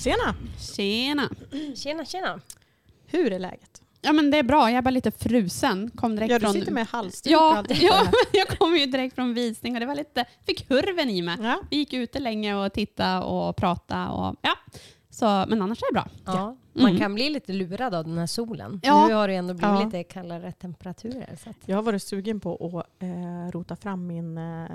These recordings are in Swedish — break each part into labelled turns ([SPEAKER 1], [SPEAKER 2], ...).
[SPEAKER 1] Tjena!
[SPEAKER 2] Tjena.
[SPEAKER 3] Tjena, tjena.
[SPEAKER 1] Hur är läget?
[SPEAKER 2] Ja men det är bra, jag är bara lite frusen. Kom direkt
[SPEAKER 1] Ja, du
[SPEAKER 2] från...
[SPEAKER 1] sitter med halsduk
[SPEAKER 2] Ja, ja, jag kom ju direkt från visning och det var lite, fick kurven i mig.
[SPEAKER 1] Ja.
[SPEAKER 2] Vi gick ute länge och tittade och pratade och ja. Så, men annars är det bra.
[SPEAKER 3] Ja, man
[SPEAKER 2] Mm.
[SPEAKER 3] kan bli lite lurad av den här solen.
[SPEAKER 2] Ja.
[SPEAKER 3] Nu har det ändå blivit
[SPEAKER 1] Ja.
[SPEAKER 3] lite kallare temperaturer. Så att,
[SPEAKER 1] Jag har varit sugen på att eh, rota fram min eh,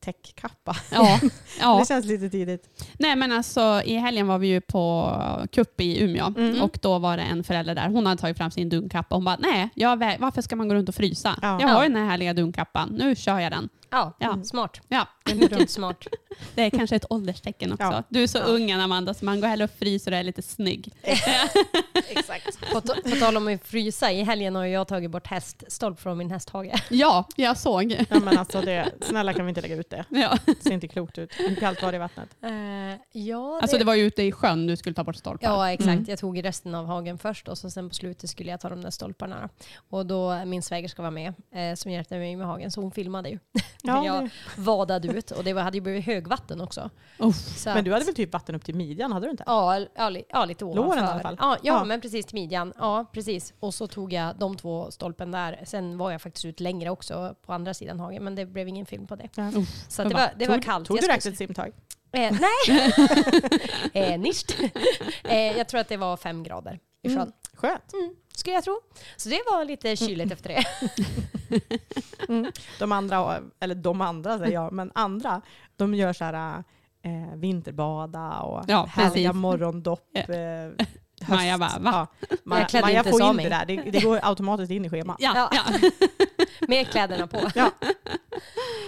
[SPEAKER 1] täckkappa.
[SPEAKER 2] Ja, ja.
[SPEAKER 1] Det känns lite tidigt.
[SPEAKER 2] Nej men alltså i helgen var vi ju på kupp i Umeå
[SPEAKER 1] Mm.
[SPEAKER 2] och då var det en förälder där. Hon hade tagit fram sin dunkappa och hon bara nej, jag vä- varför ska man gå runt och frysa?
[SPEAKER 1] Ja.
[SPEAKER 2] Jag har ju den här härliga dunkappan, nu kör jag den.
[SPEAKER 3] ja,
[SPEAKER 2] Ja.
[SPEAKER 3] mm, smart.
[SPEAKER 2] Ja,
[SPEAKER 3] Mycket smart.
[SPEAKER 2] det är kanske ett ålderstecken också.
[SPEAKER 1] Ja.
[SPEAKER 2] Du är så
[SPEAKER 3] Ja.
[SPEAKER 2] ung Amanda så man går hellre och fryser och är lite snygg.
[SPEAKER 3] På, to- på tal om att frysa, i helgen har jag tagit bort häststolp från min hästhage.
[SPEAKER 2] Ja, jag såg.
[SPEAKER 1] Ja, men alltså det, snälla kan vi inte lägga ut det?
[SPEAKER 2] Ja.
[SPEAKER 1] Det ser inte klokt ut. Hur kallt var det i vattnet?
[SPEAKER 3] Eh, ja,
[SPEAKER 2] Alltså det var ju ute i sjön du skulle ta bort stolpar.
[SPEAKER 3] Ja, exakt.
[SPEAKER 1] Mm.
[SPEAKER 3] Jag tog resten av hagen först och så sen på slutet skulle jag ta de där stolparna. Och då min svägerska var med eh, som hjälpte mig med hagen, så hon filmade ju.
[SPEAKER 1] Ja,
[SPEAKER 3] jag
[SPEAKER 1] det-
[SPEAKER 3] vadade ut och det var, hade ju blivit högvatten också.
[SPEAKER 2] Uff.
[SPEAKER 3] Så
[SPEAKER 1] Men du hade väl typ vatten upp till midjan, hade du inte?
[SPEAKER 3] Ja, ja, li- ja lite ovanför.
[SPEAKER 1] Låren i alla fall.
[SPEAKER 3] Ja, ja,
[SPEAKER 1] Ja.
[SPEAKER 3] men precis till midjan. Ja, precis. Och så tog jag de två stolpen där. Sen var jag faktiskt ut längre också på andra sidan hagen, men det blev ingen film på det.
[SPEAKER 1] Ja.
[SPEAKER 3] Så det var, det var
[SPEAKER 1] tog,
[SPEAKER 3] kallt.
[SPEAKER 1] Tog
[SPEAKER 3] Jag
[SPEAKER 1] du ett simtag?
[SPEAKER 3] Eh, nej! eh, nischt. eh, jag tror att det var fem grader ifrån.
[SPEAKER 1] Mm. Skönt.
[SPEAKER 3] Mm, skulle jag tro. Så det var lite kyligt efter det.
[SPEAKER 1] De andra, eller de andra säger jag, men andra, de gör så här eh, vinterbada och
[SPEAKER 2] Ja,
[SPEAKER 1] härliga
[SPEAKER 2] precis.
[SPEAKER 1] morgondopp. Eh, höst.
[SPEAKER 2] Maja bara, va?
[SPEAKER 1] Ja. Maja,
[SPEAKER 3] Jag
[SPEAKER 1] Maja
[SPEAKER 3] inte
[SPEAKER 1] får in det där, det, det går automatiskt in i schemat.
[SPEAKER 2] Ja, ja.
[SPEAKER 3] Med kläderna på.
[SPEAKER 1] Ja.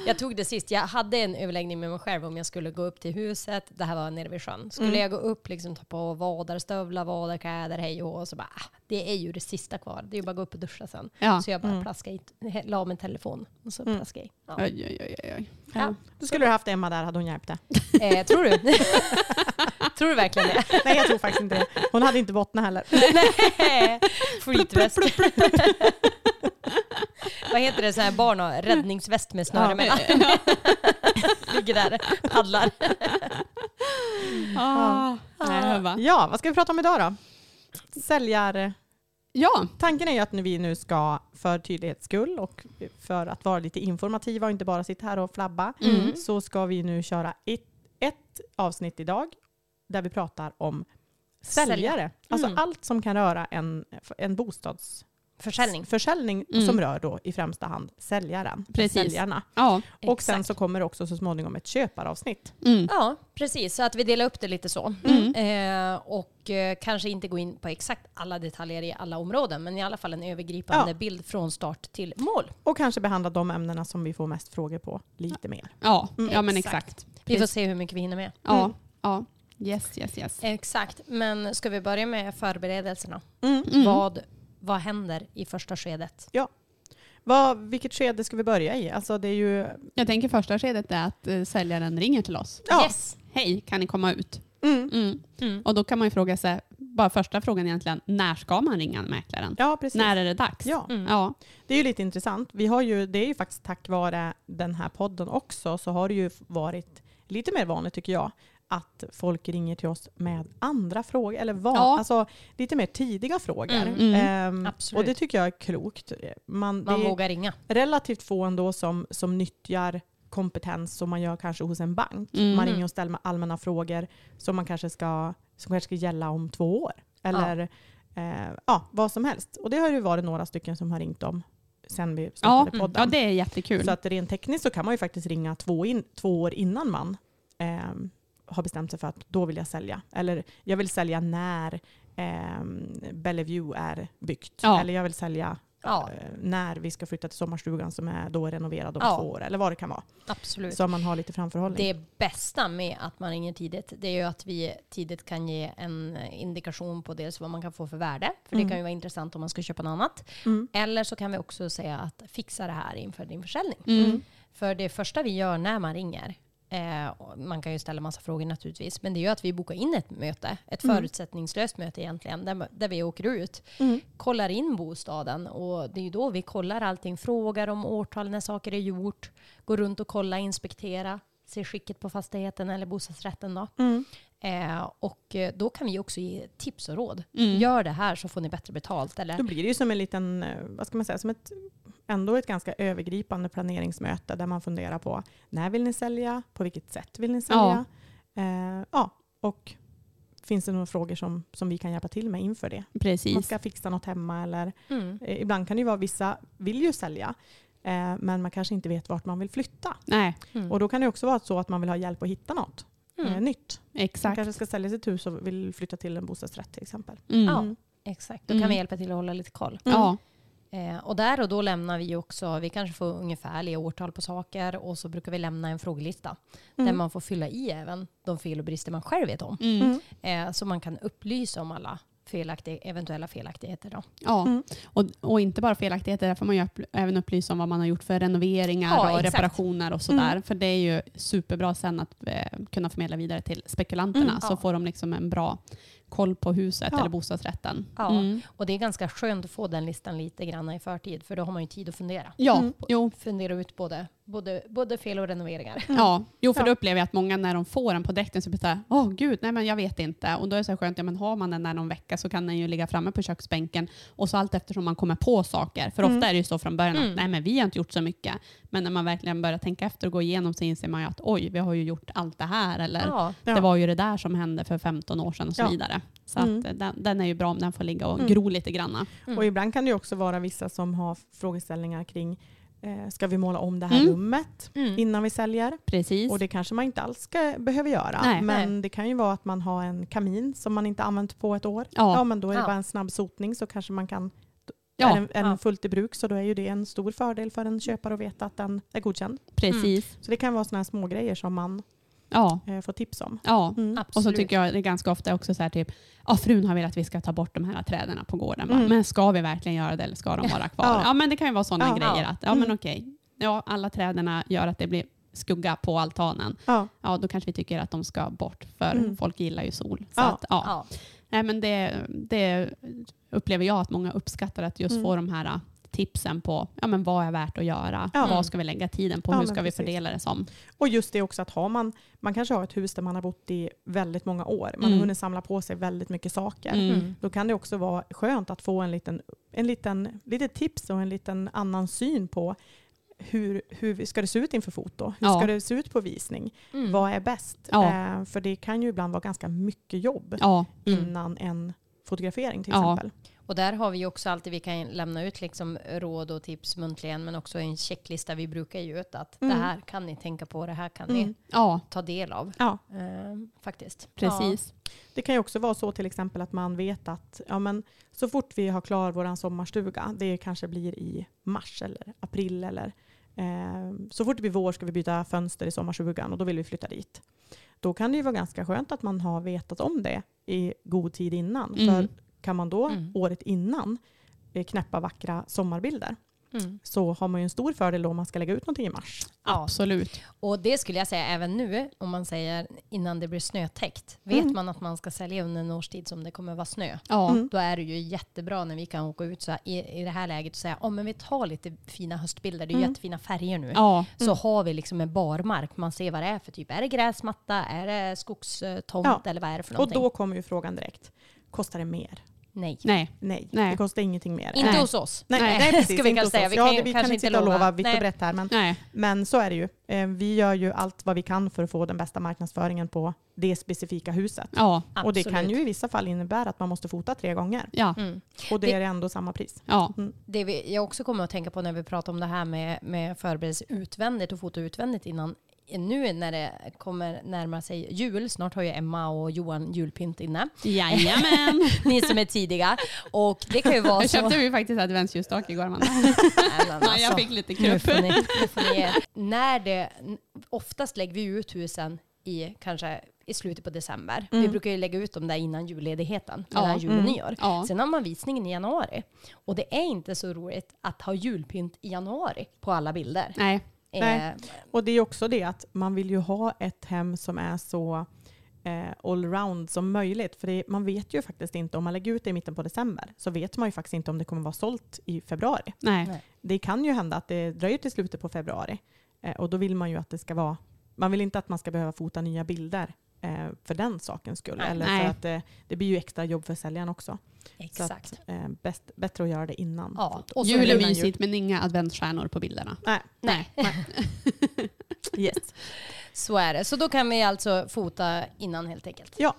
[SPEAKER 3] Jag tog det sist. Jag hade en överläggning med mig själv om jag skulle gå upp till huset. Det här var nere vid sjön. Skulle
[SPEAKER 1] Mm.
[SPEAKER 3] jag gå upp, liksom, ta på vadarstövlar, vadarkläder, hej och och så bara, ah, det är ju det sista kvar. Det är ju bara att gå upp och duscha sen.
[SPEAKER 2] Ja.
[SPEAKER 3] Så jag bara
[SPEAKER 1] Mm.
[SPEAKER 3] plaskade i, la min telefon och så
[SPEAKER 1] Mm.
[SPEAKER 3] plaskade i. Ja.
[SPEAKER 2] Oj, oj, oj, oj.
[SPEAKER 3] Ja.
[SPEAKER 1] Då skulle du haft Emma där, hade hon hjälpt dig.
[SPEAKER 3] Eh, tror du? tror du verkligen det?
[SPEAKER 1] Nej, jag tror faktiskt inte det. Hon hade inte bottnat heller.
[SPEAKER 3] Nej, flytväst. Vad heter det, så här barn har räddningsväst med snöre
[SPEAKER 1] Ja.
[SPEAKER 3] mellan. Ligger där, paddlar.
[SPEAKER 2] Ah, bara,
[SPEAKER 1] Ja, vad ska vi prata om idag då? Säljar...
[SPEAKER 2] ja,
[SPEAKER 1] Tanken är ju att vi nu ska, för tydlighets skull och för att vara lite informativa och inte bara sitta här och flabba,
[SPEAKER 3] Mm.
[SPEAKER 1] så ska vi nu köra ett, ett avsnitt idag där vi pratar om säljare.
[SPEAKER 3] Sälja.
[SPEAKER 1] Alltså
[SPEAKER 3] Mm.
[SPEAKER 1] allt som kan röra en, en bostads
[SPEAKER 3] Försäljning.
[SPEAKER 1] försäljning
[SPEAKER 2] Mm.
[SPEAKER 1] som rör då i främsta hand säljaren,
[SPEAKER 2] Precis.
[SPEAKER 1] säljarna.
[SPEAKER 2] Ja.
[SPEAKER 1] Och sen
[SPEAKER 3] Exakt.
[SPEAKER 1] så kommer det också så småningom ett köparavsnitt.
[SPEAKER 2] Mm.
[SPEAKER 3] Ja, precis. Så att vi delar upp det lite så.
[SPEAKER 2] Mm.
[SPEAKER 3] Eh, och eh, kanske inte gå in på exakt alla detaljer i alla områden, men i alla fall en övergripande
[SPEAKER 1] Ja.
[SPEAKER 3] bild från start till mål.
[SPEAKER 1] Och kanske behandla de ämnena som vi får mest frågor på lite mer.
[SPEAKER 2] Ja.
[SPEAKER 1] Mm.
[SPEAKER 2] ja, men
[SPEAKER 3] Exakt.
[SPEAKER 2] exakt.
[SPEAKER 3] Vi får se hur mycket vi hinner med.
[SPEAKER 2] Ja.
[SPEAKER 1] Mm.
[SPEAKER 2] ja. Yes, yes, yes.
[SPEAKER 3] Exakt. Men ska vi börja med förberedelserna?
[SPEAKER 1] Mm.
[SPEAKER 2] Mm.
[SPEAKER 3] Vad, vad händer i första skedet?
[SPEAKER 1] Vad, vilket skede ska vi börja i? Alltså det är ju...
[SPEAKER 2] Jag tänker första skedet är att eh, säljaren ringer till oss.
[SPEAKER 1] Ja.
[SPEAKER 3] Yes!
[SPEAKER 2] Hej, kan ni komma ut?
[SPEAKER 1] Mm.
[SPEAKER 2] Mm.
[SPEAKER 3] Mm.
[SPEAKER 2] Och då kan man ju fråga sig, bara första frågan egentligen, när ska man ringa mäklaren?
[SPEAKER 1] Ja, precis.
[SPEAKER 2] När är det dags?
[SPEAKER 1] Ja.
[SPEAKER 3] Mm.
[SPEAKER 2] Ja.
[SPEAKER 1] Det är ju lite intressant. Vi har ju, det är ju faktiskt tack vare den här podden också så har det ju varit lite mer vanligt tycker jag att folk ringer till oss med andra frågor, eller van,
[SPEAKER 2] Ja.
[SPEAKER 1] alltså lite mer tidiga frågor.
[SPEAKER 3] Mm.
[SPEAKER 2] Mm.
[SPEAKER 1] Ehm, och det tycker jag är klokt. Man,
[SPEAKER 3] Man vågar ringa.
[SPEAKER 1] relativt få ändå som, som nyttjar kompetens som man gör kanske hos en bank.
[SPEAKER 2] Mm.
[SPEAKER 1] Man ringer och ställer med allmänna frågor som man kanske ska, som kanske ska gälla om två år. Eller eh, ja, vad som helst. Och det har ju varit några stycken som har ringt om sen vi
[SPEAKER 2] Ja.
[SPEAKER 1] startade
[SPEAKER 3] Mm.
[SPEAKER 1] podden.
[SPEAKER 2] ja, det är jättekul.
[SPEAKER 1] Så att rent tekniskt så kan man ju faktiskt ringa två, in, två år innan man ehm, har bestämt sig för att då vill jag sälja. Eller jag vill sälja när ehm, Bellevue är byggt.
[SPEAKER 2] Ja.
[SPEAKER 1] Eller jag vill sälja
[SPEAKER 3] Ja.
[SPEAKER 1] eh, när vi ska flytta till sommarstugan som är då renoverad om
[SPEAKER 3] Ja.
[SPEAKER 1] två år. Eller vad det kan vara.
[SPEAKER 3] Absolut.
[SPEAKER 1] Så man har lite framförhållning.
[SPEAKER 3] Det bästa med att man ringer tidigt, det är ju att vi tidigt kan ge en indikation på dels vad man kan få för värde, för
[SPEAKER 1] Mm.
[SPEAKER 3] det kan ju vara intressant om man ska köpa något annat.
[SPEAKER 1] Mm.
[SPEAKER 3] Eller så kan vi också säga att fixa det här inför din försäljning.
[SPEAKER 2] Mm.
[SPEAKER 3] För det första vi gör när man ringer, eh, man kan ju ställa massa frågor naturligtvis, men det är ju att vi bokar in ett möte, ett
[SPEAKER 1] Mm.
[SPEAKER 3] förutsättningslöst möte egentligen, där, där vi åker ut,
[SPEAKER 1] Mm.
[SPEAKER 3] kollar in bostaden och det är ju då vi kollar allting, frågar om årtal när saker är gjort, går runt och kollar, inspektera, ser skicket på fastigheten eller bostadsrätten då.
[SPEAKER 1] Mm.
[SPEAKER 3] Eh, och eh, då kan vi också ge tips och råd.
[SPEAKER 2] Mm.
[SPEAKER 3] Gör det här så får ni bättre betalt. Eller?
[SPEAKER 1] Då blir det ju som en liten, eh, vad ska man säga, som ett, ändå ett ganska övergripande planeringsmöte där man funderar på när vill ni sälja, på vilket sätt vill ni sälja? Ja, eh, ja och finns det några frågor som, som vi kan hjälpa till med inför det? Man
[SPEAKER 2] Precis.
[SPEAKER 1] ska fixa något hemma eller
[SPEAKER 3] Mm.
[SPEAKER 1] eh, ibland kan det ju vara vissa vill ju sälja eh, men man kanske inte vet vart man vill flytta.
[SPEAKER 2] Nej,
[SPEAKER 3] Mm.
[SPEAKER 1] Och då kan det också vara så att man vill ha hjälp att hitta något
[SPEAKER 3] Mm.
[SPEAKER 1] nytt. Man
[SPEAKER 2] exakt.
[SPEAKER 1] kanske ska sälja sitt hus och vill flytta till en bostadsrätt till exempel.
[SPEAKER 2] Mm.
[SPEAKER 3] Ja.
[SPEAKER 1] Mm.
[SPEAKER 3] Exakt, då kan
[SPEAKER 2] Mm.
[SPEAKER 3] vi hjälpa till att hålla lite koll.
[SPEAKER 2] Ja.
[SPEAKER 3] Eh, och där och då lämnar vi också, vi kanske får ungefärliga årtal på saker och så brukar vi lämna en frågelista där
[SPEAKER 1] Mm.
[SPEAKER 3] man får fylla i även de fel och brister man själv vet om.
[SPEAKER 2] Mm.
[SPEAKER 3] Eh, så man kan upplysa om alla felaktig, eventuella felaktigheter. Då.
[SPEAKER 2] Ja.
[SPEAKER 1] Mm.
[SPEAKER 2] Och, och inte bara felaktigheter, där får man ju upp, även upplysa om vad man har gjort för renoveringar
[SPEAKER 3] Ja,
[SPEAKER 2] och
[SPEAKER 3] exakt.
[SPEAKER 2] reparationer och sådär.
[SPEAKER 1] Mm.
[SPEAKER 2] För det är ju superbra sen att eh, kunna förmedla vidare till spekulanterna
[SPEAKER 1] Mm,
[SPEAKER 2] så
[SPEAKER 3] ja.
[SPEAKER 2] får de liksom en bra koll på huset
[SPEAKER 1] Ja.
[SPEAKER 2] eller bostadsrätten.
[SPEAKER 3] Ja.
[SPEAKER 2] Mm.
[SPEAKER 3] Och det är ganska skönt att få den listan lite grann i förtid för då har man ju tid att fundera.
[SPEAKER 2] Ja,
[SPEAKER 1] Mm.
[SPEAKER 2] jo,
[SPEAKER 3] Fundera ut både, både, både fel och renoveringar.
[SPEAKER 2] Ja, jo, för
[SPEAKER 1] Ja.
[SPEAKER 2] då upplever jag att många när de får den på direkten så blir det åh gud, nej men jag vet inte. Och då är det så här skönt, ja men har man den där någon vecka så kan den ju ligga framme på köksbänken och så allt eftersom man kommer på saker. För
[SPEAKER 1] Mm.
[SPEAKER 2] ofta är det ju så från början
[SPEAKER 3] Mm.
[SPEAKER 2] att nej men vi har inte gjort så mycket. Men när man verkligen börjar tänka efter och gå igenom så inser man ju att oj, vi har ju gjort allt det här. Eller
[SPEAKER 3] Ja,
[SPEAKER 1] Ja.
[SPEAKER 2] det var ju det där som hände för 15 år sedan och så
[SPEAKER 1] Ja.
[SPEAKER 2] vidare. Så
[SPEAKER 1] Mm.
[SPEAKER 2] att eh, den, den är ju bra om den får ligga och
[SPEAKER 1] Mm.
[SPEAKER 2] gro lite granna.
[SPEAKER 3] Mm.
[SPEAKER 1] Och ibland kan det ju också vara vissa som har frågeställningar kring eh, ska vi måla om det här
[SPEAKER 2] Mm.
[SPEAKER 1] rummet
[SPEAKER 3] Mm.
[SPEAKER 1] innan vi säljer?
[SPEAKER 2] Precis.
[SPEAKER 1] Och det kanske man inte alls ska, behöver göra.
[SPEAKER 2] Nej.
[SPEAKER 1] men det kan ju vara att man har en kamin som man inte använt på ett år.
[SPEAKER 2] Ja.
[SPEAKER 1] Ja, men då är det
[SPEAKER 3] Ja.
[SPEAKER 1] bara en snabb sotning så kanske man kan
[SPEAKER 2] Ja,
[SPEAKER 1] är den, är den
[SPEAKER 3] Ja.
[SPEAKER 1] fullt i bruk så då är ju det en stor fördel för en köpare att veta att den är godkänd.
[SPEAKER 2] precis.
[SPEAKER 1] Så det kan vara sådana här små grejer som man
[SPEAKER 2] Ja.
[SPEAKER 1] eh, får tips om.
[SPEAKER 2] Ja.
[SPEAKER 1] Mm.
[SPEAKER 3] Absolut.
[SPEAKER 2] Och så tycker jag det är ganska ofta också så här typ, ja frun har velat att vi ska ta bort de här träden på gården.
[SPEAKER 1] Mm.
[SPEAKER 2] Men ska vi verkligen göra det eller ska de vara kvar?
[SPEAKER 1] Ja.
[SPEAKER 2] Ja, men det kan ju vara sådana
[SPEAKER 1] Ja.
[SPEAKER 2] grejer att, ja
[SPEAKER 1] Mm.
[SPEAKER 2] men okej, ja alla träden gör att det blir skugga på altanen.
[SPEAKER 1] Ja.
[SPEAKER 2] Ja, då kanske vi tycker att de ska bort för
[SPEAKER 1] Mm.
[SPEAKER 2] folk gillar ju sol. Så
[SPEAKER 1] Ja.
[SPEAKER 2] att, ja.
[SPEAKER 3] ja.
[SPEAKER 2] Nej, men det, det upplever jag att många uppskattar att just
[SPEAKER 1] Mm.
[SPEAKER 2] få de här tipsen på ja, men vad är värt att göra,
[SPEAKER 1] Ja.
[SPEAKER 2] vad ska vi lägga tiden på,
[SPEAKER 1] Ja,
[SPEAKER 2] hur ska vi
[SPEAKER 1] precis.
[SPEAKER 2] fördela det som.
[SPEAKER 1] Och just det också att har man, man kanske har ett hus där man har bott i väldigt många år. Man
[SPEAKER 2] Mm.
[SPEAKER 1] har hunnit samla på sig väldigt mycket saker.
[SPEAKER 2] Mm.
[SPEAKER 3] Mm.
[SPEAKER 1] Då kan det också vara skönt att få en liten, en liten litet tips och en liten annan syn på hur, hur ska det se ut inför foto? Hur
[SPEAKER 2] Ja.
[SPEAKER 1] ska det se ut på visning?
[SPEAKER 3] Mm.
[SPEAKER 1] Vad är bäst?
[SPEAKER 2] Ja.
[SPEAKER 1] Eh, för det kan ju ibland vara ganska mycket jobb
[SPEAKER 2] Ja,
[SPEAKER 3] Mm.
[SPEAKER 1] innan en fotografering till
[SPEAKER 2] Ja.
[SPEAKER 1] exempel.
[SPEAKER 3] Och där har vi ju också alltid, vi kan lämna ut liksom råd och tips muntligen, men också en checklista vi brukar ge ut att
[SPEAKER 1] Mm.
[SPEAKER 3] det här kan ni tänka på, det här kan
[SPEAKER 1] Mm.
[SPEAKER 3] ni
[SPEAKER 2] Ja,
[SPEAKER 3] ta del av.
[SPEAKER 1] Ja.
[SPEAKER 3] Ehm, faktiskt.
[SPEAKER 2] precis.
[SPEAKER 1] Det kan ju också vara så till exempel att man vet att ja, men så fort vi har klar vår sommarstuga, det kanske blir i mars eller april eller eh, så fort det blir vår ska vi byta fönster i sommarstugan och då vill vi flytta dit. Då kan det ju vara ganska skönt att man har vetat om det i god tid innan.
[SPEAKER 2] Mm.
[SPEAKER 1] För kan man då
[SPEAKER 3] Mm.
[SPEAKER 1] året innan eh, knäppa vackra sommarbilder.
[SPEAKER 3] Mm.
[SPEAKER 1] så har man ju en stor fördel om man ska lägga ut någonting i mars.
[SPEAKER 3] Ja.
[SPEAKER 2] Absolut.
[SPEAKER 3] Och det skulle jag säga även nu, om man säger innan det blir snötäckt. Vet
[SPEAKER 1] Mm.
[SPEAKER 3] man att man ska sälja under en årstid som det kommer vara snö,
[SPEAKER 2] Ja,
[SPEAKER 1] Mm.
[SPEAKER 3] då är det ju jättebra när vi kan åka ut så här, i, i det här läget och säga, oh, men vi tar lite fina höstbilder, det är
[SPEAKER 1] Mm.
[SPEAKER 3] jättefina färger nu.
[SPEAKER 2] ja,
[SPEAKER 3] Så har vi liksom en barmark, man ser vad det är för typ. Är det gräsmatta, är det skogstomt
[SPEAKER 1] Ja.
[SPEAKER 3] eller vad är det för
[SPEAKER 1] Och
[SPEAKER 3] någonting?
[SPEAKER 1] då kommer ju frågan direkt. Kostar det mer?
[SPEAKER 3] Nej.
[SPEAKER 2] nej.
[SPEAKER 1] Nej,
[SPEAKER 2] Nej.
[SPEAKER 1] det kostar ingenting mer.
[SPEAKER 3] Inte
[SPEAKER 2] Nej.
[SPEAKER 3] hos oss.
[SPEAKER 1] Nej,
[SPEAKER 2] Nej.
[SPEAKER 1] precis.
[SPEAKER 3] Ska vi
[SPEAKER 1] inte
[SPEAKER 3] säga. Vi
[SPEAKER 1] ja,
[SPEAKER 3] kan
[SPEAKER 1] det, vi
[SPEAKER 3] kanske
[SPEAKER 1] kan
[SPEAKER 3] inte
[SPEAKER 1] sitta och
[SPEAKER 3] lova.
[SPEAKER 1] vitt och brett här, men,
[SPEAKER 2] nej.
[SPEAKER 1] men så är det ju. Eh, Vi gör ju allt vad vi kan för att få den bästa marknadsföringen på det specifika huset.
[SPEAKER 2] Ja,
[SPEAKER 1] Och det kan ju i vissa fall innebära att man måste fota tre gånger.
[SPEAKER 2] ja,
[SPEAKER 3] Mm.
[SPEAKER 1] Och det
[SPEAKER 3] Det-
[SPEAKER 1] är ändå samma pris.
[SPEAKER 2] ja.
[SPEAKER 3] Det vi, jag också kommer att tänka på när vi pratar om det här med, med förberedelse utvändigt och foto utvändigt innan. Nu när det kommer närma sig jul, snart har ju Emma och Johan julpynt inne.
[SPEAKER 2] Jajamän.
[SPEAKER 3] Ni som är tidiga. Och det kan ju vara så...
[SPEAKER 2] köpte ju faktiskt adventsljusstake igår.
[SPEAKER 3] Men
[SPEAKER 2] Nej, jag
[SPEAKER 3] alltså.
[SPEAKER 2] fick lite
[SPEAKER 3] Nu
[SPEAKER 2] krupp.
[SPEAKER 3] ni, nu får ni. När det, oftast lägger vi ut husen i kanske i slutet på december. Vi
[SPEAKER 1] Mm.
[SPEAKER 3] brukar ju lägga ut dem där innan julledigheten,
[SPEAKER 2] Ja,
[SPEAKER 3] mellan jul och
[SPEAKER 1] mm.
[SPEAKER 3] nyår.
[SPEAKER 2] Ja.
[SPEAKER 3] Sen har man visningen i januari. Och det är inte så roligt att ha julpynt i januari på alla bilder.
[SPEAKER 2] Nej,
[SPEAKER 1] Nej.
[SPEAKER 3] Eh,
[SPEAKER 1] Och det är också det att man vill ju ha ett hem som är så eh, allround som möjligt. För det, man vet ju faktiskt inte, om man lägger ut det i mitten på december, så vet man ju faktiskt inte om det kommer vara sålt i februari.
[SPEAKER 2] nej.
[SPEAKER 3] Nej.
[SPEAKER 1] Det kan ju hända att det dröjer till slutet på februari. Eh, och då vill man ju att det ska vara, man vill inte att man ska behöva fota nya bilder eh, för den sakens skull.
[SPEAKER 3] Nej.
[SPEAKER 1] Eller
[SPEAKER 2] Nej.
[SPEAKER 1] för att eh, det blir ju extra jobb för säljaren också.
[SPEAKER 3] exakt.
[SPEAKER 1] Så att, eh, bäst, bättre att göra det innan.
[SPEAKER 3] Ja, och
[SPEAKER 2] Jul är mysigt men inga adventsstjärnor på bilderna.
[SPEAKER 1] Nej,
[SPEAKER 3] Nej,
[SPEAKER 1] yes.
[SPEAKER 3] så är det. Så då kan vi alltså fota innan helt enkelt.
[SPEAKER 1] Ja.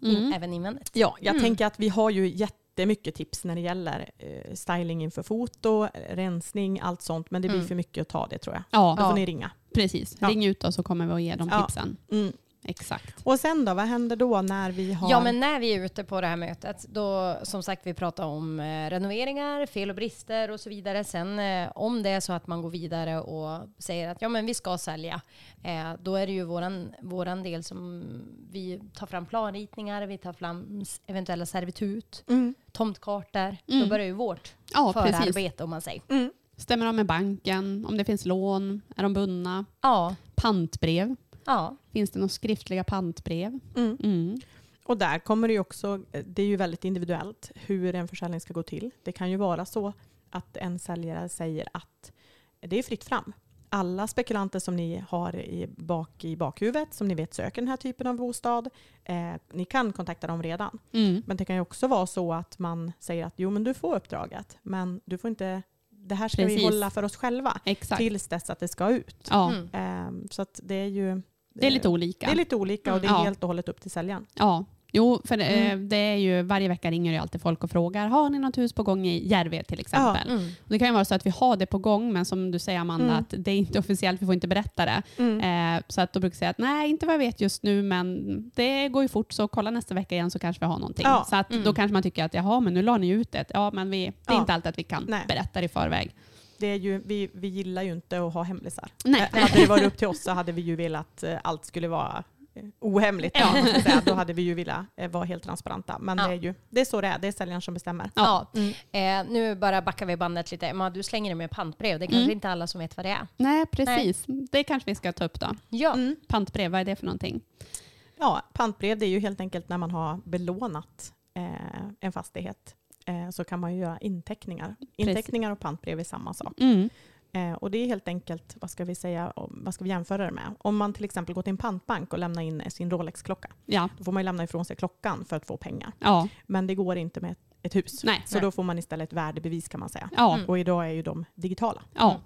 [SPEAKER 3] In,
[SPEAKER 2] Mm.
[SPEAKER 3] Även invändigt.
[SPEAKER 1] Ja, jag
[SPEAKER 3] Mm.
[SPEAKER 1] tänker att vi har ju jättemycket tips när det gäller eh, styling inför foto, rensning, allt sånt. Men det blir
[SPEAKER 3] Mm.
[SPEAKER 1] för mycket att ta det tror jag.
[SPEAKER 2] Ja,
[SPEAKER 1] Då får ni ringa.
[SPEAKER 2] precis.
[SPEAKER 1] Ja.
[SPEAKER 2] Ring ut och så kommer vi att ge dem
[SPEAKER 1] Ja.
[SPEAKER 2] tipsen.
[SPEAKER 1] Mm.
[SPEAKER 2] Exakt.
[SPEAKER 1] Och sen då, vad händer då när vi har...
[SPEAKER 3] Ja, men när vi är ute på det här mötet, då som sagt vi pratar om eh, renoveringar, fel och brister och så vidare. Sen eh, om det är så att man går vidare och säger att ja, men vi ska sälja, eh, då är det ju våran, våran del som vi tar fram planritningar, vi tar fram eventuella servitut,
[SPEAKER 1] Mm.
[SPEAKER 3] tomtkartor. Då
[SPEAKER 2] Mm.
[SPEAKER 3] börjar ju vårt
[SPEAKER 2] Ja, precis.
[SPEAKER 3] förarbete om man säger.
[SPEAKER 1] Mm.
[SPEAKER 2] Stämmer de med banken? Om det finns lån? Är de bundna?
[SPEAKER 3] Ja,
[SPEAKER 2] Pantbrev?
[SPEAKER 3] Ja.
[SPEAKER 2] Finns det några skriftliga pantbrev?
[SPEAKER 1] Mm.
[SPEAKER 2] Mm.
[SPEAKER 1] Och där kommer det ju också, det är ju väldigt individuellt hur en försäljning ska gå till. Det kan ju vara så att en säljare säger att det är fritt fram. Alla spekulanter som ni har i, bak, i bakhuvudet, som ni vet söker den här typen av bostad, eh, ni kan kontakta dem redan.
[SPEAKER 2] Mm.
[SPEAKER 1] Men det kan ju också vara så att man säger att jo men du får uppdraget, men du får inte, det här ska vi
[SPEAKER 2] Precis.
[SPEAKER 1] hålla för oss själva
[SPEAKER 2] Exakt.
[SPEAKER 1] tills dess att det ska ut.
[SPEAKER 2] Ja,
[SPEAKER 3] Mm.
[SPEAKER 1] Ehm, så att det är ju
[SPEAKER 2] det är lite olika.
[SPEAKER 1] det är lite olika och det är
[SPEAKER 2] Mm. Ja.
[SPEAKER 1] helt och hållet upp till säljaren.
[SPEAKER 2] Ja, jo, för eh,
[SPEAKER 1] Mm.
[SPEAKER 2] det är ju, varje vecka ringer ju alltid folk och frågar, har ni något hus på gång i Järve till exempel?
[SPEAKER 3] Mm.
[SPEAKER 2] Det kan ju vara så att vi har det på gång, men som du säger Amanda,
[SPEAKER 1] Mm.
[SPEAKER 2] att det är inte officiellt, vi får inte berätta det. Eh, så att då brukar jag säga att nej, inte vad jag vet just nu, men det går ju fort, så kolla nästa vecka igen så kanske vi har någonting.
[SPEAKER 1] Ja.
[SPEAKER 2] Så att
[SPEAKER 3] Mm.
[SPEAKER 2] då kanske man tycker att jaha, men nu la ni ut det. Ja, men vi, det är
[SPEAKER 1] Ja.
[SPEAKER 2] inte alltid att vi kan
[SPEAKER 1] Nej.
[SPEAKER 2] berätta det i förväg.
[SPEAKER 1] Det är ju, vi, vi gillar ju inte att ha hemlisar.
[SPEAKER 2] Nej.
[SPEAKER 1] Hade det varit upp till oss så hade vi ju velat eh, allt skulle vara eh, ohemligt. Ja. säga. Då hade vi ju velat eh, vara helt transparenta. Men
[SPEAKER 3] Ja.
[SPEAKER 1] det, är ju, det är så det är, det är säljaren som bestämmer.
[SPEAKER 3] Ja.
[SPEAKER 1] Mm.
[SPEAKER 3] Eh, nu bara backar vi bandet lite. Emma, du slänger det med pantbrev. Det är kanske
[SPEAKER 2] Mm.
[SPEAKER 3] inte alla som vet vad det är.
[SPEAKER 2] Nej, precis. Det kanske vi ska ta upp då.
[SPEAKER 3] Ja.
[SPEAKER 1] Mm.
[SPEAKER 2] Pantbrev, vad är det för någonting?
[SPEAKER 1] Ja, pantbrev det är ju helt enkelt när man har belånat eh, en fastighet eh, så kan man ju göra inteckningar. Inteckningar och pantbrev är samma sak.
[SPEAKER 2] Mm.
[SPEAKER 1] Eh, och det är helt enkelt, vad ska vi säga, vad ska vi jämföra det med? Om man till exempel går till en pantbank och lämnar in sin Rolex-klocka,
[SPEAKER 2] Ja.
[SPEAKER 1] då får man ju lämna ifrån sig klockan för att få pengar.
[SPEAKER 2] Ja.
[SPEAKER 1] Men det går inte med ett, hus.
[SPEAKER 2] Nej.
[SPEAKER 1] Så då får man istället ett värdebevis kan man säga.
[SPEAKER 2] Ja.
[SPEAKER 3] Mm.
[SPEAKER 1] Och idag är ju de digitala.
[SPEAKER 2] Ja,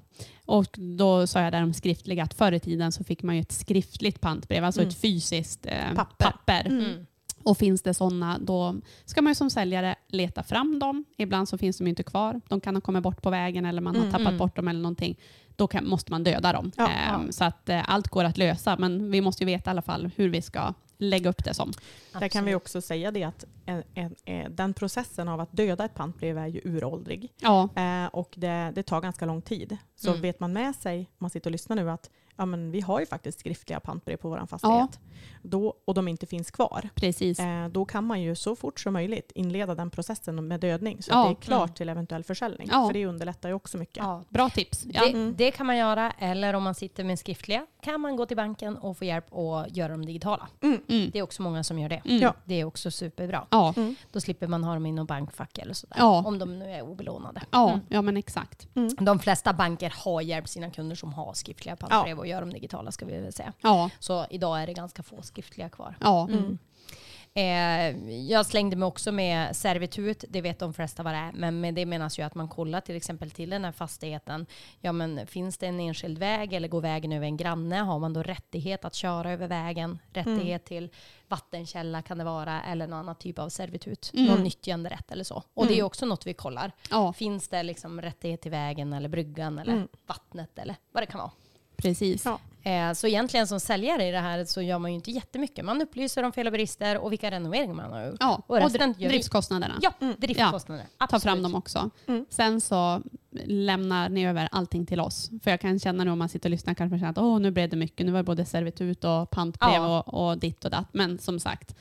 [SPEAKER 2] och då sa jag där om skriftliga att förr i tiden så fick man ju ett skriftligt pantbrev, alltså
[SPEAKER 1] Mm.
[SPEAKER 2] ett fysiskt eh,
[SPEAKER 1] Papper.
[SPEAKER 2] papper.
[SPEAKER 1] Mm.
[SPEAKER 2] Och finns det sådana, då ska man ju som säljare leta fram dem. Ibland så finns de ju inte kvar. De kan ha kommit bort på vägen eller man har
[SPEAKER 1] Mm,
[SPEAKER 2] tappat
[SPEAKER 3] mm.
[SPEAKER 2] bort dem eller någonting. Då kan, måste man döda dem.
[SPEAKER 1] Ja,
[SPEAKER 2] Ehm, Så att eh, allt går att lösa, men vi måste ju veta i alla fall hur vi ska lägga upp det som.
[SPEAKER 1] Där kan vi
[SPEAKER 3] Absolut.
[SPEAKER 1] också säga det att en, en, en, den processen av att döda ett pantbrev är ju uråldrig.
[SPEAKER 2] Ja,
[SPEAKER 1] Eh, och det, det tar ganska lång tid. Så
[SPEAKER 3] Mm.
[SPEAKER 1] vet man med sig, om man sitter och lyssnar nu, att ja, men vi har ju faktiskt skriftliga pantbrev på vår fastighet. Då, och de inte finns kvar.
[SPEAKER 2] precis.
[SPEAKER 1] Eh, då kan man ju så fort som möjligt inleda den processen med dödning. Så
[SPEAKER 2] Ja.
[SPEAKER 1] att det är klart
[SPEAKER 3] Mm.
[SPEAKER 1] till eventuell försäljning.
[SPEAKER 2] Ja.
[SPEAKER 1] För det underlättar ju också mycket.
[SPEAKER 3] Ja.
[SPEAKER 2] Bra tips. Ja.
[SPEAKER 3] Det,
[SPEAKER 1] Mm.
[SPEAKER 3] det kan man göra, eller om man sitter med skriftliga kan man gå till banken och få hjälp att göra dem digitala.
[SPEAKER 2] Mm.
[SPEAKER 3] Det är också många som gör det.
[SPEAKER 2] Mm.
[SPEAKER 3] Det är också superbra.
[SPEAKER 2] Ja.
[SPEAKER 3] Då slipper man ha dem i någon bankfack eller sådär.
[SPEAKER 2] Ja.
[SPEAKER 3] Om de nu är obelånade.
[SPEAKER 2] Ja,
[SPEAKER 3] Mm.
[SPEAKER 2] ja, men exakt.
[SPEAKER 3] De flesta banker har hjälpt sina kunder som har skriftliga pantbrev och gör dem digitala ska vi väl säga.
[SPEAKER 2] Ja,
[SPEAKER 3] Så idag är det ganska få skriftliga kvar.
[SPEAKER 2] ja.
[SPEAKER 1] Mm.
[SPEAKER 3] Eh, jag slängde mig också med servitut, det vet de flesta vad det är, men med det menas ju att man kollar till exempel till den här fastigheten. Ja men finns det en enskild väg eller går vägen över en granne? Har man då rättighet att köra över vägen? Rättighet till vattenkälla kan det vara eller någon annan typ av servitut.
[SPEAKER 2] Mm.
[SPEAKER 3] Någon nyttjanderätt eller så. Och det är också något vi kollar.
[SPEAKER 2] ja
[SPEAKER 3] Finns det liksom rättighet till vägen eller bryggan eller
[SPEAKER 1] Mm.
[SPEAKER 3] vattnet eller vad det kan vara.
[SPEAKER 2] Precis.
[SPEAKER 1] Ja.
[SPEAKER 3] Eh, Så egentligen som säljare i det här så gör man ju inte jättemycket. Man upplyser om fel och brister och vilka renoveringar man har gjort.
[SPEAKER 2] Ja,
[SPEAKER 3] Och
[SPEAKER 2] och
[SPEAKER 3] resten
[SPEAKER 2] dr-
[SPEAKER 3] gör vi.
[SPEAKER 2] driftskostnaderna.
[SPEAKER 3] Ja.
[SPEAKER 2] Ta fram dem också.
[SPEAKER 1] Mm.
[SPEAKER 2] Sen så lämnar ni över allting till oss. För jag kan känna nu om man sitter och lyssnar kanske att Åh, nu blev det mycket. Nu var det både servitut och pantbrev
[SPEAKER 3] Ja.
[SPEAKER 2] och, och ditt och datt. Men som sagt,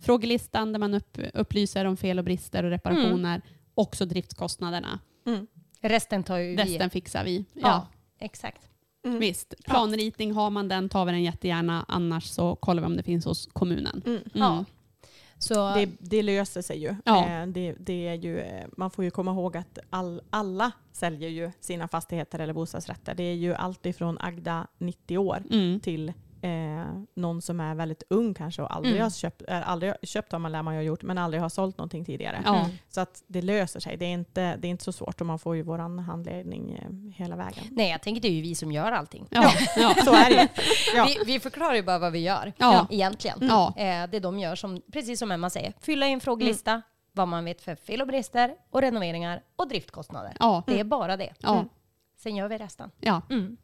[SPEAKER 2] frågelistan där man upp, upplyser om fel och brister och reparationer. Också driftskostnaderna.
[SPEAKER 1] Mm.
[SPEAKER 3] Resten tar ju vi.
[SPEAKER 2] Resten fixar vi. Ja,
[SPEAKER 3] Ja, exakt.
[SPEAKER 1] Mm.
[SPEAKER 2] Visst, planritning har man den tar vi den jättegärna. Annars så kollar vi om det finns hos kommunen.
[SPEAKER 1] Mm.
[SPEAKER 2] Mm.
[SPEAKER 3] Ja. Så
[SPEAKER 1] Det, det löser sig ju.
[SPEAKER 2] Ja.
[SPEAKER 1] Eh, Det, det är ju. eh, Man får ju komma ihåg att all, alla säljer ju sina fastigheter eller bostadsrätter. Det är ju allt ifrån Agda 90 år
[SPEAKER 2] Mm.
[SPEAKER 1] till eh, någon som är väldigt ung kanske och aldrig
[SPEAKER 3] Mm.
[SPEAKER 1] har köpt, äh, aldrig, köpt har man lär man ju ha gjort, men aldrig har sålt någonting tidigare.
[SPEAKER 3] Mm.
[SPEAKER 1] Så att det löser sig. Det är inte, det är inte så svårt och man får ju våran handledning eh, hela vägen.
[SPEAKER 3] Nej, jag tänker det är ju vi som gör allting.
[SPEAKER 2] Ja. Ja.
[SPEAKER 1] Så är det ju. Ja.
[SPEAKER 3] Vi, vi förklarar ju bara vad vi gör
[SPEAKER 2] Ja.
[SPEAKER 3] egentligen.
[SPEAKER 2] Ja.
[SPEAKER 3] Eh, det de gör, som, precis som Emma säger, fylla i en frågelista, vad man vet för fel och brister och renoveringar och driftkostnader.
[SPEAKER 2] Ja.
[SPEAKER 3] Det är bara det.
[SPEAKER 2] Ja.
[SPEAKER 3] Sen gör vi resten.
[SPEAKER 2] Ja.
[SPEAKER 3] Mm.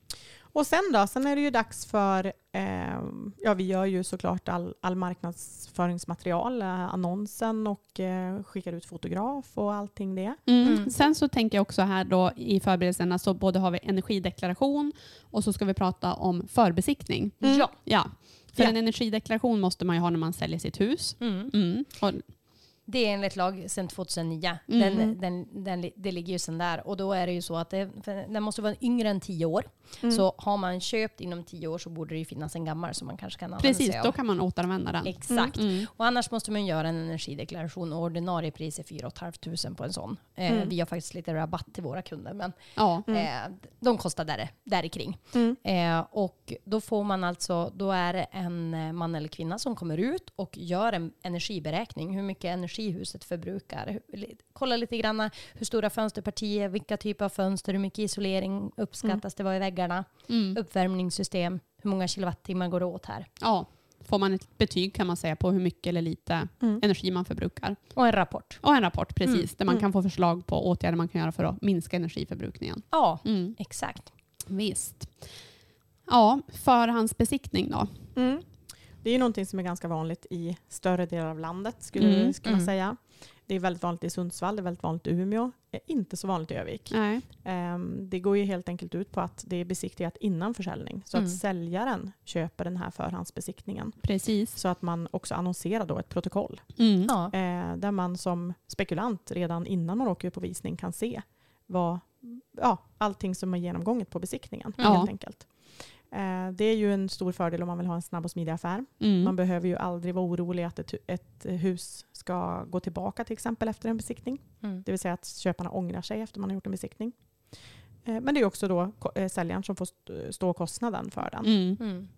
[SPEAKER 1] Och sen då, sen är det ju dags för, eh, ja vi gör ju såklart all, all marknadsföringsmaterial, eh, annonsen och eh, skickar ut fotograf och allting det.
[SPEAKER 2] Mm.
[SPEAKER 3] Mm.
[SPEAKER 2] Sen så tänker jag också här då i förberedelserna så både har vi energideklaration och så ska vi prata om förbesiktning.
[SPEAKER 1] Mm.
[SPEAKER 3] Ja.
[SPEAKER 2] Ja. För
[SPEAKER 1] Ja.
[SPEAKER 2] en energideklaration måste man ju ha när man säljer sitt hus.
[SPEAKER 3] Mm.
[SPEAKER 2] Mm.
[SPEAKER 3] Det är enligt lag sedan 2009.
[SPEAKER 2] Mm.
[SPEAKER 3] Den, den, den, det ligger ju sedan där. Och då är det ju så att det, den måste vara yngre än 10 år.
[SPEAKER 1] Mm.
[SPEAKER 3] Så har man köpt inom 10 år så borde det ju finnas en gammal som man kanske kan använda
[SPEAKER 2] precis,
[SPEAKER 3] sig
[SPEAKER 2] då
[SPEAKER 3] av.
[SPEAKER 2] kan man återanvända den.
[SPEAKER 3] Exakt.
[SPEAKER 2] Mm.
[SPEAKER 3] Och annars måste man göra en energideklaration och ordinarie pris är 4 500 på en sån. Eh,
[SPEAKER 1] Mm.
[SPEAKER 3] Vi har faktiskt lite rabatt till våra kunder men
[SPEAKER 2] Ja.
[SPEAKER 3] eh, de kostar där, där kring.
[SPEAKER 1] Mm.
[SPEAKER 3] Eh, och då får man alltså, då är det en man eller kvinna som kommer ut och gör en energiberäkning. Hur mycket energi huset förbrukar. Kolla lite grann hur stora fönsterpartier, vilka typer av fönster, hur mycket isolering uppskattas det vara i väggarna,
[SPEAKER 2] Mm.
[SPEAKER 3] uppvärmningssystem, hur många kilowattimmar går det åt här.
[SPEAKER 2] ja. Får man ett betyg kan man säga på hur mycket eller lite
[SPEAKER 1] Mm.
[SPEAKER 2] energi man förbrukar.
[SPEAKER 3] Och en rapport.
[SPEAKER 2] Och en rapport precis,
[SPEAKER 3] Mm.
[SPEAKER 2] där man
[SPEAKER 1] Mm.
[SPEAKER 2] kan få förslag på åtgärder man kan göra för att minska energiförbrukningen.
[SPEAKER 3] Ja,
[SPEAKER 2] Mm.
[SPEAKER 3] exakt.
[SPEAKER 2] Visst. Ja, förhandsbesiktning då?
[SPEAKER 1] Mm. Det är ju någonting som är ganska vanligt i större delar av landet skulle,
[SPEAKER 2] Mm.
[SPEAKER 1] skulle man
[SPEAKER 3] Mm.
[SPEAKER 1] säga. Det är väldigt vanligt i Sundsvall, det är väldigt vanligt i Umeå. Det är inte så vanligt i Övik.
[SPEAKER 2] Nej.
[SPEAKER 1] Ehm, Det går ju helt enkelt ut på att det är besiktigat innan försäljning. Så
[SPEAKER 3] Mm.
[SPEAKER 1] att säljaren köper den här förhandsbesiktningen.
[SPEAKER 2] Precis.
[SPEAKER 1] Så att man också annonserar då ett protokoll.
[SPEAKER 2] Mm.
[SPEAKER 3] Ja.
[SPEAKER 1] Eh, där man som spekulant redan innan man åker på visning kan se vad, ja, allting som är genomgånget på besiktningen.
[SPEAKER 2] Ja.
[SPEAKER 1] Helt enkelt. Eh, det är ju en stor fördel om man vill ha en snabb och smidig affär.
[SPEAKER 2] Mm.
[SPEAKER 1] Man behöver ju aldrig vara orolig att ett, ett hus ska gå tillbaka till exempel efter en besiktning.
[SPEAKER 3] Mm.
[SPEAKER 1] Det vill säga att köparna ångrar sig efter man har gjort en besiktning. Eh, Men det är också då eh, säljaren som får st- stå kostnaden för den.
[SPEAKER 2] Mm.
[SPEAKER 3] Mm.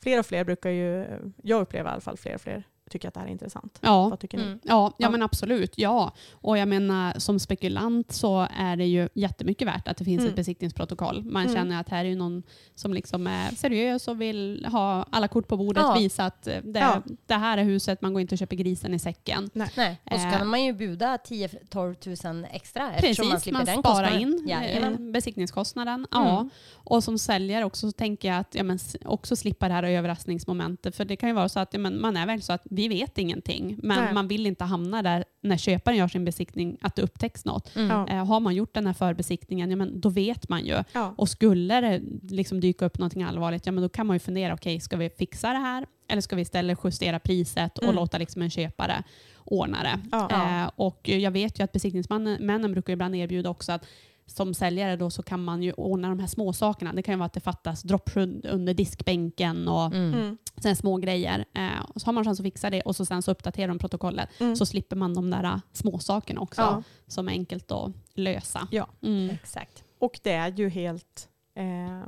[SPEAKER 1] Fler och fler brukar ju, jag upplever i alla fall fler och fler tycka att det här är intressant.
[SPEAKER 2] Ja.
[SPEAKER 1] Vad tycker ni?
[SPEAKER 3] Mm.
[SPEAKER 2] Ja, ja,
[SPEAKER 1] Ja.
[SPEAKER 2] men absolut. Ja. Och jag menar, som spekulant så är det ju jättemycket värt att det finns
[SPEAKER 1] Mm.
[SPEAKER 2] ett besiktningsprotokoll. Man
[SPEAKER 1] Mm.
[SPEAKER 2] känner att här är någon som liksom är seriös och vill ha alla kort på bordet,
[SPEAKER 3] Ja.
[SPEAKER 2] visa att eh, det,
[SPEAKER 1] Ja.
[SPEAKER 2] det här är huset, man går inte och köper grisen i säcken.
[SPEAKER 3] Nej. Och så
[SPEAKER 2] Eh.
[SPEAKER 3] kan man ju buda 10-12 tusen extra eftersom man
[SPEAKER 2] Precis,
[SPEAKER 3] slipper
[SPEAKER 2] man
[SPEAKER 3] den
[SPEAKER 2] sparar
[SPEAKER 3] kostnaden.
[SPEAKER 2] in eh,
[SPEAKER 3] Jajamän.
[SPEAKER 2] besiktningskostnaden. Ja.
[SPEAKER 3] Mm.
[SPEAKER 2] Och som säljare också så tänker jag att ja, men, också slippa det här överraskningsmomentet. För det kan ju vara så att ja, men, man är väl så att vi vet ingenting, men
[SPEAKER 1] Nej.
[SPEAKER 2] man vill inte hamna där när köparen gör sin besiktning, att det upptäcks något.
[SPEAKER 3] Mm.
[SPEAKER 1] Ja.
[SPEAKER 2] Eh, har man gjort den här förbesiktningen, ja, men då vet man ju.
[SPEAKER 1] Ja.
[SPEAKER 2] Och skulle det liksom dyka upp någonting allvarligt, ja, men då kan man ju fundera, okej, ska vi fixa det här? Eller ska vi istället justera priset och
[SPEAKER 1] Mm.
[SPEAKER 2] låta liksom en köpare ordna det?
[SPEAKER 1] Ja.
[SPEAKER 2] Eh, och jag vet ju att besiktningsmännen brukar ibland erbjuda också att som säljare då så kan man ju ordna de här små sakerna. Det kan ju vara att det fattas droppskydd under diskbänken och
[SPEAKER 3] Mm.
[SPEAKER 1] Mm.
[SPEAKER 2] sådana små grejer. Eh, och så har man chans att fixa det och så sen så uppdaterar de protokollet.
[SPEAKER 1] Mm.
[SPEAKER 2] Så slipper man de där eh, små sakerna också
[SPEAKER 1] Ja.
[SPEAKER 2] som är enkelt att lösa.
[SPEAKER 1] Ja.
[SPEAKER 2] Mm.
[SPEAKER 3] Exakt.
[SPEAKER 1] Och det är ju helt, eh,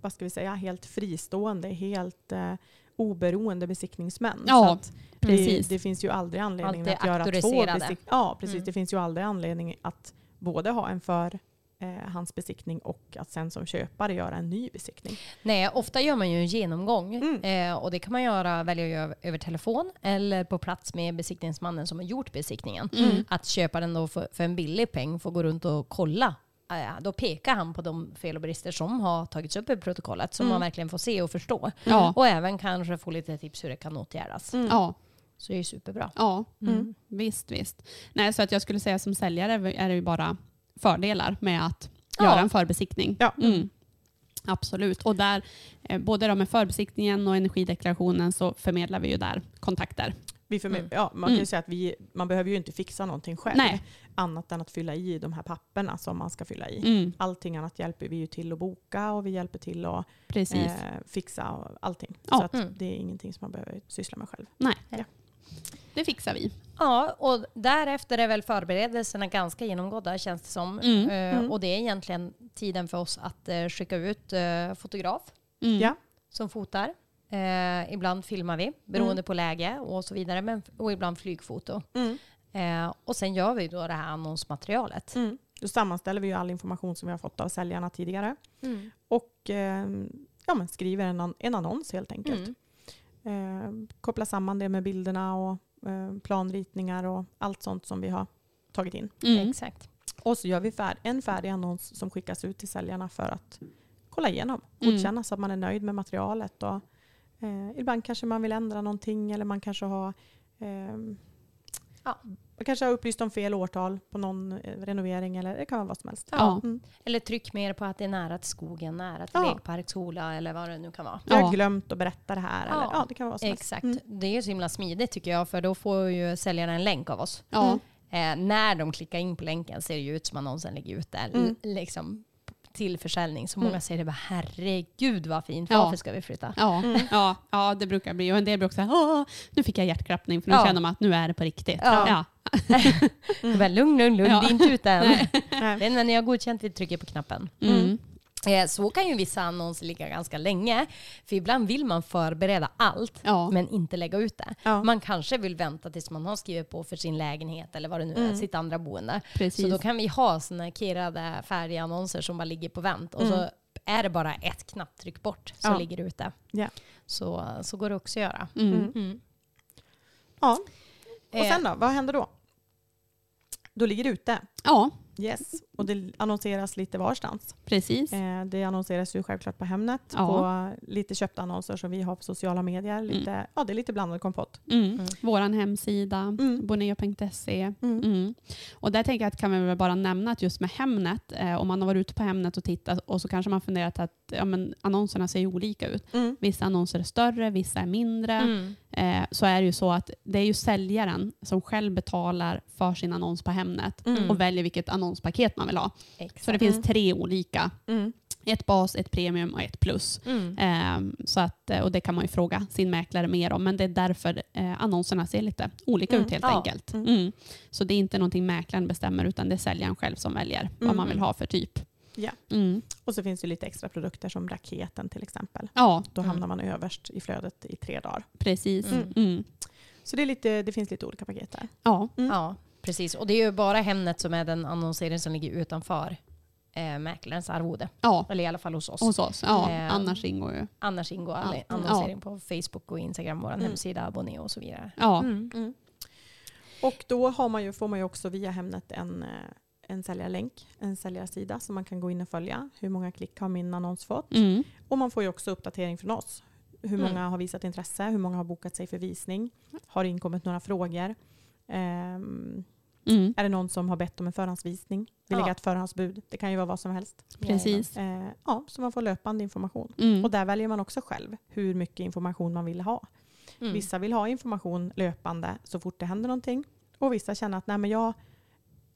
[SPEAKER 1] vad ska vi säga, helt fristående, helt eh, oberoende besiktningsmän.
[SPEAKER 2] Ja,
[SPEAKER 1] Så att det,
[SPEAKER 2] precis.
[SPEAKER 1] det finns ju aldrig anledning
[SPEAKER 3] Alltid
[SPEAKER 1] att göra två besiktningar. Ja, precis.
[SPEAKER 3] Mm.
[SPEAKER 1] Det finns ju aldrig anledning att både ha en för eh, hans besiktning och att sen som köpare göra en ny besiktning.
[SPEAKER 3] Nej, ofta gör man ju en genomgång
[SPEAKER 1] Mm.
[SPEAKER 3] eh, och det kan man göra, välja att göra över telefon eller på plats med besiktningsmannen som har gjort besiktningen.
[SPEAKER 2] Mm.
[SPEAKER 3] Att köparen då för, för en billig peng får gå runt och kolla. Eh, då pekar han på de fel och brister som har tagits upp i protokollet som
[SPEAKER 1] Mm.
[SPEAKER 3] man verkligen får se och förstå.
[SPEAKER 2] Ja.
[SPEAKER 3] Och även kanske få lite tips hur det kan åtgärdas.
[SPEAKER 1] Mm.
[SPEAKER 2] Ja,
[SPEAKER 3] Så det är superbra.
[SPEAKER 2] ja.
[SPEAKER 1] Mm.
[SPEAKER 2] visst, visst. Nej, så att jag skulle säga som säljare är det ju bara fördelar med att
[SPEAKER 3] Ja.
[SPEAKER 2] göra en förbesiktning.
[SPEAKER 1] Ja.
[SPEAKER 2] Mm. Absolut. Och där, eh, både då med förbesiktningen och energideklarationen så förmedlar vi ju där kontakter.
[SPEAKER 1] Vi
[SPEAKER 3] Mm.
[SPEAKER 1] ja, man kan ju
[SPEAKER 2] Mm.
[SPEAKER 1] säga att vi, man behöver ju inte fixa någonting själv.
[SPEAKER 2] Nej.
[SPEAKER 1] Annat än att fylla i de här papperna som man ska fylla i.
[SPEAKER 2] Mm.
[SPEAKER 1] Allting annat hjälper vi ju till att boka och vi hjälper till att
[SPEAKER 2] Precis.
[SPEAKER 1] eh, fixa allting.
[SPEAKER 2] Ja.
[SPEAKER 1] Så att
[SPEAKER 3] Mm.
[SPEAKER 1] det är ingenting som man behöver syssla med själv.
[SPEAKER 2] Det fixar vi.
[SPEAKER 3] Ja, och därefter är väl förberedelserna ganska genomgådda känns det som.
[SPEAKER 2] Mm.
[SPEAKER 3] Eh,
[SPEAKER 1] Mm.
[SPEAKER 3] Och det är egentligen tiden för oss att eh, skicka ut eh, fotograf
[SPEAKER 2] Mm.
[SPEAKER 1] Ja.
[SPEAKER 3] som fotar. Ibland filmar vi beroende på läge och så vidare. Men, och ibland flygfoto. Eh, och sen gör vi då det här annonsmaterialet.
[SPEAKER 1] Mm. Då sammanställer vi ju all information som vi har fått av säljarna tidigare. Och eh, ja, men skriver en, an- en annons helt enkelt.
[SPEAKER 3] Mm.
[SPEAKER 1] Kopplar samman det med bilderna och planritningar och allt sånt som vi har tagit in.
[SPEAKER 2] Mm.
[SPEAKER 3] Exakt.
[SPEAKER 1] Och så gör vi fär- en färdig annons som skickas ut till säljarna för att kolla igenom.
[SPEAKER 2] Mm.
[SPEAKER 1] Godkänna så att man är nöjd med materialet. Och, eh, ibland kanske man vill ändra någonting eller man kanske har ehm,
[SPEAKER 3] Ja.
[SPEAKER 1] man kanske har upplyst om fel årtal på någon eh, renovering eller det kan vara vad som helst.
[SPEAKER 2] Ja.
[SPEAKER 1] Mm.
[SPEAKER 3] Eller tryck mer på att det är nära till skogen, nära till
[SPEAKER 1] Ja.
[SPEAKER 3] lekpark, skola eller vad det nu kan vara.
[SPEAKER 1] Jag har
[SPEAKER 2] Ja.
[SPEAKER 1] glömt att berätta det här. Eller,
[SPEAKER 3] Ja.
[SPEAKER 1] ja, det kan vara vad som
[SPEAKER 3] Exakt.
[SPEAKER 1] helst. Mm.
[SPEAKER 3] Det är ju så himla smidigt tycker jag för då får ju säljarna en länk av oss.
[SPEAKER 2] Ja.
[SPEAKER 3] Eh, när de klickar in på länken ser det ju ut som annonsen ligger ute
[SPEAKER 1] Mm.
[SPEAKER 3] liksom, till försäljning. Så
[SPEAKER 1] Mm.
[SPEAKER 3] många säger det bara herregud vad fint,
[SPEAKER 2] Ja.
[SPEAKER 3] varför ska vi flytta?
[SPEAKER 2] Ja,
[SPEAKER 1] Mm.
[SPEAKER 2] ja, ja, det brukar bli. Och en del brukar säga Åh, nu fick jag hjärtklappning för nu
[SPEAKER 3] Ja.
[SPEAKER 2] känner man att nu är det på riktigt.
[SPEAKER 3] Ja.
[SPEAKER 2] Ja.
[SPEAKER 3] Mm. Bara, lugn, lugn, lugn,
[SPEAKER 2] Ja.
[SPEAKER 3] det är inte ute än.
[SPEAKER 2] Nej.
[SPEAKER 1] Nej.
[SPEAKER 3] Men när ni har godkänt, vi trycker på knappen.
[SPEAKER 2] Mm.
[SPEAKER 3] Eh, Så kan ju vissa annonser ligga ganska länge. För ibland vill man förbereda allt,
[SPEAKER 2] Ja.
[SPEAKER 3] men inte lägga ut det.
[SPEAKER 1] Ja.
[SPEAKER 3] Man kanske vill vänta tills man har skrivit på för sin lägenhet eller vad det nu är,
[SPEAKER 1] Mm.
[SPEAKER 3] sitt andra boende.
[SPEAKER 2] Precis.
[SPEAKER 3] Så då kan vi ha såna kirrade färdiga annonser som bara ligger på vänt. Och
[SPEAKER 1] Mm.
[SPEAKER 3] så är det bara ett knapptryck bort så
[SPEAKER 1] Ja.
[SPEAKER 3] ligger det ute.
[SPEAKER 1] Ja.
[SPEAKER 3] Så, så går det också att göra.
[SPEAKER 2] Mm.
[SPEAKER 1] Mm.
[SPEAKER 3] Mm.
[SPEAKER 1] Ja. Och
[SPEAKER 3] Eh,
[SPEAKER 1] sen då? Vad händer då? Då ligger det ute.
[SPEAKER 2] Ja,
[SPEAKER 1] Yes. Och det annonseras lite varstans.
[SPEAKER 2] precis.
[SPEAKER 1] Eh, det annonseras ju självklart på Hemnet,
[SPEAKER 2] Ja.
[SPEAKER 1] på lite köpta annonser som vi har på sociala medier. Lite, Ja, det är lite blandad kompott.
[SPEAKER 2] Mm.
[SPEAKER 3] Mm.
[SPEAKER 2] Vår hemsida,
[SPEAKER 1] Mm.
[SPEAKER 2] boneo.se.
[SPEAKER 1] Mm.
[SPEAKER 2] Mm. Och där tänker jag att kan vi väl bara nämna att just med Hemnet, eh, om man har varit ute på Hemnet och tittat och så kanske man funderat att ja, men annonserna ser ju olika ut.
[SPEAKER 1] Mm.
[SPEAKER 2] Vissa annonser är större, vissa är mindre.
[SPEAKER 3] Mm.
[SPEAKER 2] Eh, så är det ju så att det är ju säljaren som själv betalar för sin annons på Hemnet
[SPEAKER 1] Mm.
[SPEAKER 2] och väljer vilket annonspaket man vill ha.
[SPEAKER 3] Exakt.
[SPEAKER 2] Så det finns
[SPEAKER 1] Mm.
[SPEAKER 2] tre olika.
[SPEAKER 1] Mm.
[SPEAKER 2] Ett bas, ett premium och ett plus.
[SPEAKER 3] Mm.
[SPEAKER 2] Ehm, så att, eh, och det kan man ju fråga sin mäklare mer om, men det är därför eh, annonserna ser lite olika
[SPEAKER 1] Mm,
[SPEAKER 2] ut helt
[SPEAKER 3] ja.
[SPEAKER 2] enkelt.
[SPEAKER 1] Mm.
[SPEAKER 2] Mm. Så det är inte någonting mäklaren bestämmer, utan det är säljaren själv som väljer vad
[SPEAKER 1] Mm.
[SPEAKER 2] man vill ha för typ.
[SPEAKER 1] Ja.
[SPEAKER 2] Mm.
[SPEAKER 1] Och så finns det lite extra produkter som raketen till exempel.
[SPEAKER 2] Ja,
[SPEAKER 1] Då
[SPEAKER 3] Mm.
[SPEAKER 1] hamnar man överst i flödet i tre dagar.
[SPEAKER 2] precis.
[SPEAKER 3] Mm.
[SPEAKER 2] Mm.
[SPEAKER 1] Så det, är lite, det finns lite olika paket där.
[SPEAKER 2] Ja.
[SPEAKER 1] Mm.
[SPEAKER 3] Ja, precis. Och det är ju bara Hemnet som är den annonsering som ligger utanför eh, mäklarens arvode.
[SPEAKER 2] ja,
[SPEAKER 3] Eller i alla fall hos oss.
[SPEAKER 2] hos oss. Ja,
[SPEAKER 3] Eh,
[SPEAKER 2] annars ingår ju...
[SPEAKER 3] Annars ingår all
[SPEAKER 2] Ja.
[SPEAKER 3] annonsering på Facebook och Instagram, vår
[SPEAKER 1] Mm.
[SPEAKER 3] hemsida, abonné och så vidare.
[SPEAKER 2] Ja,
[SPEAKER 1] Mm. Och då har man ju, får man ju också via Hemnet en, eh, en säljarlänk, en säljarsida som man kan gå in och följa. Hur många klick har min annons fått?
[SPEAKER 2] mm.
[SPEAKER 1] Och man får ju också uppdatering från oss. Hur
[SPEAKER 3] Mm.
[SPEAKER 1] många har visat intresse? Hur många har bokat sig för visning? Har det inkommit några frågor? Ehm,
[SPEAKER 2] Mm.
[SPEAKER 1] är det någon som har bett om en förhandsvisning? Vill
[SPEAKER 3] Ja.
[SPEAKER 1] lägga ett förhandsbud? Det kan ju vara vad som helst.
[SPEAKER 2] Precis.
[SPEAKER 1] Eh, ja, så man får löpande information.
[SPEAKER 2] Mm.
[SPEAKER 1] Och där väljer man också själv hur mycket information man vill ha.
[SPEAKER 3] Mm.
[SPEAKER 1] Vissa vill ha information löpande så fort det händer någonting. Och vissa känner att Nej, men jag,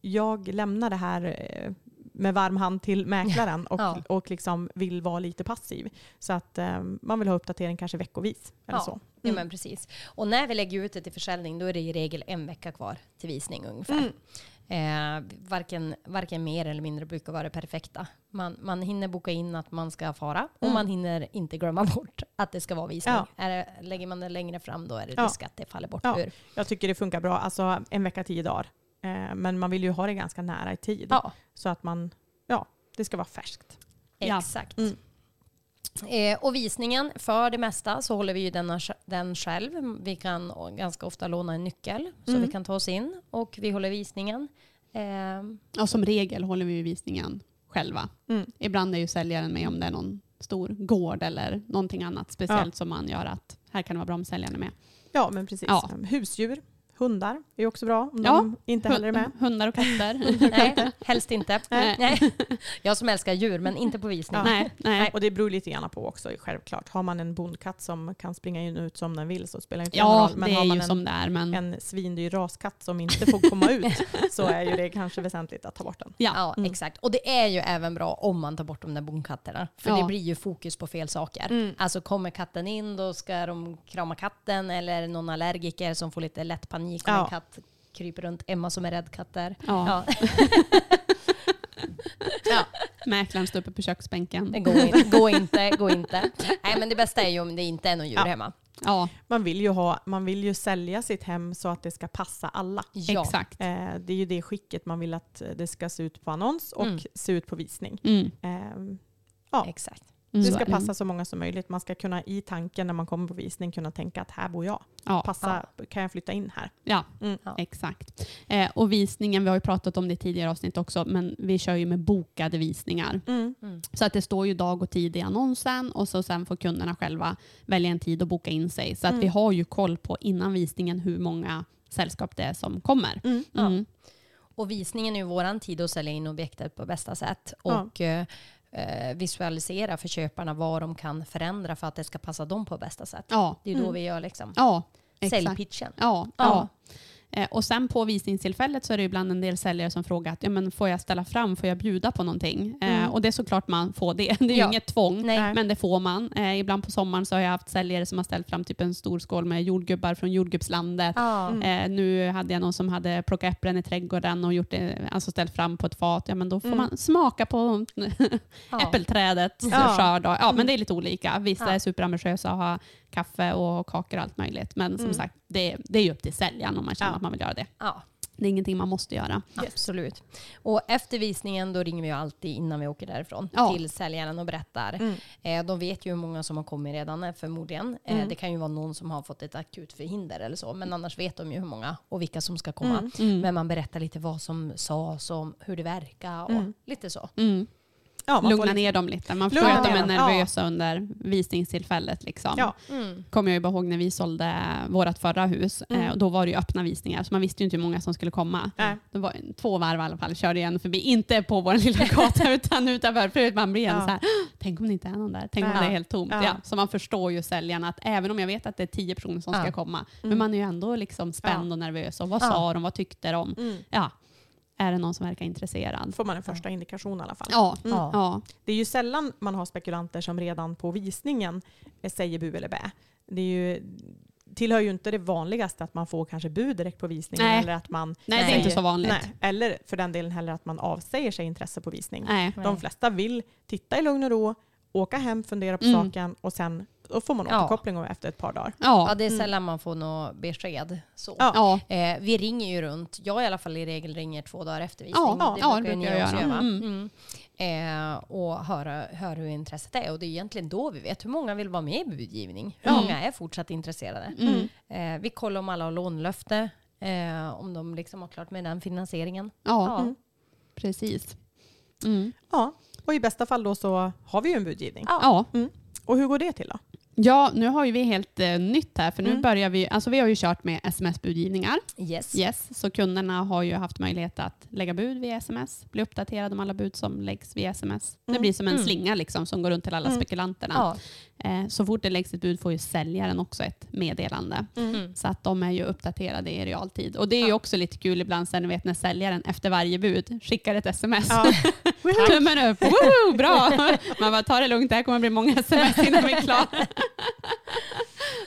[SPEAKER 1] jag lämnar det här eh, med varm hand till mäklaren och,
[SPEAKER 3] Ja.
[SPEAKER 1] och liksom vill vara lite passiv. Så att eh, man vill ha uppdatering kanske veckovis. Eller
[SPEAKER 3] Ja.
[SPEAKER 1] så.
[SPEAKER 3] Ja,
[SPEAKER 1] Mm.
[SPEAKER 3] men precis. Och när vi lägger ut det till försäljning då är det i regel en vecka kvar till visning ungefär.
[SPEAKER 1] Mm.
[SPEAKER 3] Eh, varken, varken mer eller mindre brukar vara det perfekta. Man, man hinner boka in att man ska fara och
[SPEAKER 1] Mm.
[SPEAKER 3] man hinner inte glömma bort att det ska vara visning.
[SPEAKER 1] Ja.
[SPEAKER 3] Är det, lägger man det längre fram då är det
[SPEAKER 1] Ja.
[SPEAKER 3] risk att det faller bort
[SPEAKER 1] Ja.
[SPEAKER 3] ur.
[SPEAKER 1] Jag tycker det funkar bra. Alltså en vecka, tio dagar. Eh, men man vill ju ha det ganska nära i tid.
[SPEAKER 3] Ja,
[SPEAKER 1] Så att man, ja, det ska vara färskt.
[SPEAKER 2] Ja.
[SPEAKER 3] exakt.
[SPEAKER 1] Mm.
[SPEAKER 3] Eh, och visningen, för det mesta så håller vi ju den, den själv. Vi kan ganska ofta låna en nyckel så
[SPEAKER 1] Mm.
[SPEAKER 3] vi kan ta oss in och vi håller visningen. Eh,
[SPEAKER 2] Och som regel håller vi visningen själva.
[SPEAKER 1] Mm.
[SPEAKER 2] Ibland är ju säljaren med om det är någon stor gård eller någonting annat speciellt
[SPEAKER 1] Ja.
[SPEAKER 2] som man gör att här kan det vara bra om säljaren är med.
[SPEAKER 1] Ja, men precis.
[SPEAKER 2] Ja.
[SPEAKER 1] Husdjur, hundar är också bra om
[SPEAKER 2] Ja.
[SPEAKER 1] de inte heller är med.
[SPEAKER 2] Hund- Hundar och katter.
[SPEAKER 3] nej, helst inte.
[SPEAKER 2] Nej.
[SPEAKER 3] Nej. Jag som älskar djur, men inte på visning.
[SPEAKER 1] Ja.
[SPEAKER 2] nej, nej.
[SPEAKER 1] Och det beror lite grann på också självklart. Har man en bondkatt som kan springa in och ut som den vill så spelar inte det någon
[SPEAKER 2] Ja,
[SPEAKER 1] roll. Men
[SPEAKER 2] det
[SPEAKER 1] har
[SPEAKER 2] är
[SPEAKER 1] man
[SPEAKER 2] ju
[SPEAKER 1] en,
[SPEAKER 2] som det är. Men
[SPEAKER 1] en svindyr raskatt som inte får komma ut så är ju det kanske väsentligt att ta bort den.
[SPEAKER 2] ja.
[SPEAKER 3] Ja,
[SPEAKER 1] Mm.
[SPEAKER 3] exakt. Och det är ju även bra om man tar bort de där bonkatterna. För
[SPEAKER 2] Ja.
[SPEAKER 3] det blir ju fokus på fel saker.
[SPEAKER 1] Mm.
[SPEAKER 3] Alltså kommer katten in, då ska de krama katten. Eller någon allergiker som får lite lätt panik om
[SPEAKER 1] Ja.
[SPEAKER 3] en katt kryper runt. Emma som är rädd katter.
[SPEAKER 2] Ja.
[SPEAKER 3] Ja. ja.
[SPEAKER 2] Mäklaren står uppe på köksbänken.
[SPEAKER 3] Det går, in, går inte, går inte. Nej men det bästa är ju om det inte är någon djur
[SPEAKER 1] Ja.
[SPEAKER 3] hemma.
[SPEAKER 2] Ja,
[SPEAKER 1] Man vill, ju ha, man vill ju sälja sitt hem så att det ska passa alla.
[SPEAKER 3] Ja.
[SPEAKER 2] exakt.
[SPEAKER 1] Eh, det är ju det skicket man vill att det ska se ut på annons och
[SPEAKER 3] Mm.
[SPEAKER 1] se ut på visning.
[SPEAKER 2] Mm.
[SPEAKER 1] Eh, ja,
[SPEAKER 3] Exakt.
[SPEAKER 2] Mm.
[SPEAKER 1] det ska passa så många som möjligt. Man ska kunna i tanken när man kommer på visning kunna tänka att här bor jag.
[SPEAKER 2] Ja,
[SPEAKER 1] Passa, Kan jag flytta in här?
[SPEAKER 2] ja
[SPEAKER 1] Mm.
[SPEAKER 3] Ja.
[SPEAKER 2] exakt. Eh, och visningen, vi har ju pratat om det i tidigare avsnitt också, men vi kör ju med bokade visningar.
[SPEAKER 1] Mm.
[SPEAKER 3] Mm.
[SPEAKER 2] Så att det står ju dag och tid i annonsen och så sen får kunderna själva välja en tid och boka in sig. Så att
[SPEAKER 1] Mm.
[SPEAKER 2] vi har ju koll på innan visningen hur många sällskap det är som kommer.
[SPEAKER 1] Mm.
[SPEAKER 3] Ja. Och visningen är ju våran tid att sälja in objektet på bästa sätt.
[SPEAKER 1] Ja.
[SPEAKER 3] Och eh, eh, visualisera för köparna vad de kan förändra för att det ska passa dem på bästa sätt.
[SPEAKER 2] Ja,
[SPEAKER 3] Det är ju då
[SPEAKER 1] Mm.
[SPEAKER 3] vi gör liksom
[SPEAKER 2] ja,
[SPEAKER 3] säljpitchen.
[SPEAKER 2] Ja,
[SPEAKER 3] Ja.
[SPEAKER 2] ja. Eh, Och sen på visningstillfället så är det ibland en del säljare som frågar att ja, men får jag ställa fram, får jag bjuda på någonting?
[SPEAKER 1] Mm.
[SPEAKER 2] Och det är såklart man får det. Det är ju
[SPEAKER 3] Ja.
[SPEAKER 2] inget tvång,
[SPEAKER 3] Nej.
[SPEAKER 2] men det får man. Eh, ibland på sommaren så har jag haft säljare som har ställt fram typ en stor skål med jordgubbar från jordgubbslandet.
[SPEAKER 3] Ja.
[SPEAKER 1] Mm.
[SPEAKER 2] Eh, nu hade jag någon som hade plockat äpplen i trädgården och gjort det, alltså ställt fram på ett fat. Ja, men då får
[SPEAKER 1] Mm.
[SPEAKER 2] man smaka på äppelträdet,
[SPEAKER 1] Ja.
[SPEAKER 2] skörd. Ja,
[SPEAKER 1] Mm.
[SPEAKER 2] men det är lite olika. Vissa
[SPEAKER 3] Ja.
[SPEAKER 2] är superambitiösa och har kaffe och kakor och allt möjligt. Men som
[SPEAKER 1] Mm.
[SPEAKER 2] sagt, det, det är ju upp till säljaren om man känner
[SPEAKER 1] Ja.
[SPEAKER 2] att man vill göra det.
[SPEAKER 3] Ja,
[SPEAKER 2] Det är ingenting man måste göra.
[SPEAKER 3] absolut. Och efter visningen då ringer vi ju alltid innan vi åker därifrån
[SPEAKER 2] Ja.
[SPEAKER 3] till säljaren och berättar.
[SPEAKER 1] Mm.
[SPEAKER 3] Eh, de vet ju hur många som har kommit redan eh, förmodligen. Eh,
[SPEAKER 1] Mm.
[SPEAKER 3] det kan ju vara någon som har fått ett akut förhinder eller så. Men annars vet de ju hur många och vilka som ska komma.
[SPEAKER 1] Mm.
[SPEAKER 2] Mm.
[SPEAKER 3] Men man berättar lite vad som sades och hur det verkar och
[SPEAKER 1] Mm.
[SPEAKER 3] lite så.
[SPEAKER 2] Mm.
[SPEAKER 1] Ja,
[SPEAKER 2] Lugna
[SPEAKER 1] lite-
[SPEAKER 2] ner dem lite. Man förstår att de är nervösa under visningstillfället. Liksom.
[SPEAKER 1] Ja.
[SPEAKER 3] Mm.
[SPEAKER 2] kommer jag ju bara ihåg när vi sålde vårt förra hus.
[SPEAKER 1] Mm.
[SPEAKER 2] Eh, och då var det ju öppna visningar, så man visste ju inte hur många som skulle komma.
[SPEAKER 1] Nej.
[SPEAKER 2] Det var två varv i alla fall, körde jag en förbi. Inte på vår lilla gata utan utanför. För man blir
[SPEAKER 1] Ja.
[SPEAKER 2] så här, tänk om det inte är någon där. Tänk om
[SPEAKER 1] Ja.
[SPEAKER 2] det är helt tomt.
[SPEAKER 1] Ja.
[SPEAKER 2] Ja. Så man förstår ju säljarna att även om jag vet att det är tio personer som ska
[SPEAKER 3] Ja.
[SPEAKER 2] komma, men
[SPEAKER 1] Mm.
[SPEAKER 2] man är ju ändå liksom spänd och nervös. Och vad
[SPEAKER 3] Ja.
[SPEAKER 2] sa de? Vad tyckte de?
[SPEAKER 1] Mm.
[SPEAKER 2] Ja. Är det någon som verkar intresserad?
[SPEAKER 1] får man en första indikation i alla fall.
[SPEAKER 2] Ja.
[SPEAKER 1] Mm.
[SPEAKER 3] Ja.
[SPEAKER 1] Det är ju sällan man har spekulanter som redan på visningen eh, säger bu eller bä. Det är ju, tillhör ju inte det vanligaste att man får kanske bud direkt på visningen.
[SPEAKER 2] Nej.
[SPEAKER 1] Eller att man
[SPEAKER 2] Nej, det är inte så vanligt.
[SPEAKER 1] Nej, eller för den delen heller att man avsäger sig intresse på visning.
[SPEAKER 2] Nej.
[SPEAKER 1] De flesta vill titta i lugn och ro, åka hem, fundera på
[SPEAKER 2] Mm.
[SPEAKER 1] saken och sen då får man
[SPEAKER 3] Ja.
[SPEAKER 1] återkoppling om efter ett par dagar.
[SPEAKER 3] Ja,
[SPEAKER 2] Ja.
[SPEAKER 3] det är sällan man får något besked. Så.
[SPEAKER 1] Ja.
[SPEAKER 2] Ja.
[SPEAKER 3] Eh, vi ringer ju runt. Jag i alla fall i regel ringer två dagar efter visning.
[SPEAKER 2] Ja, ja, det
[SPEAKER 3] ju
[SPEAKER 2] brukar
[SPEAKER 3] ni
[SPEAKER 2] jag
[SPEAKER 3] också
[SPEAKER 2] göra.
[SPEAKER 3] göra.
[SPEAKER 2] Mm.
[SPEAKER 3] Mm. Eh, och höra, höra hur intresset är. Och det är egentligen då vi vet hur många vill vara med i budgivning. Hur
[SPEAKER 2] Mm.
[SPEAKER 3] många är fortsatt intresserade.
[SPEAKER 2] Mm.
[SPEAKER 3] Eh, vi kollar om alla har lånlöfte. Eh, om de liksom har klart med den finansieringen.
[SPEAKER 2] Ja,
[SPEAKER 3] Ja.
[SPEAKER 1] Mm.
[SPEAKER 2] precis. Mm.
[SPEAKER 1] Ja, och i bästa fall då så har vi ju en budgivning.
[SPEAKER 2] Ja.
[SPEAKER 1] Och hur går det till då?
[SPEAKER 2] Ja, nu har ju vi helt eh, nytt här för nu
[SPEAKER 1] Mm.
[SPEAKER 2] börjar vi, alltså vi har ju kört med sms-budgivningar.
[SPEAKER 3] Yes.
[SPEAKER 2] Yes, så kunderna har ju haft möjlighet att lägga bud via sms, bli uppdaterade om alla bud som läggs via sms. Det
[SPEAKER 1] Mm.
[SPEAKER 2] blir som en
[SPEAKER 3] Mm.
[SPEAKER 2] slinga liksom, som går runt till alla
[SPEAKER 1] Mm.
[SPEAKER 2] spekulanterna.
[SPEAKER 3] Ja.
[SPEAKER 2] Eh, så fort det läggs ett bud får ju säljaren också ett meddelande.
[SPEAKER 3] Mm.
[SPEAKER 2] Så att de är ju uppdaterade i realtid. Och det är ju också lite kul ibland sen, ni vet när säljaren efter varje bud skickar ett sms.
[SPEAKER 1] Ja.
[SPEAKER 2] Tummen upp, Woho, bra! Man bara, ta det lugnt, det här kommer bli många sms innan vi är klara.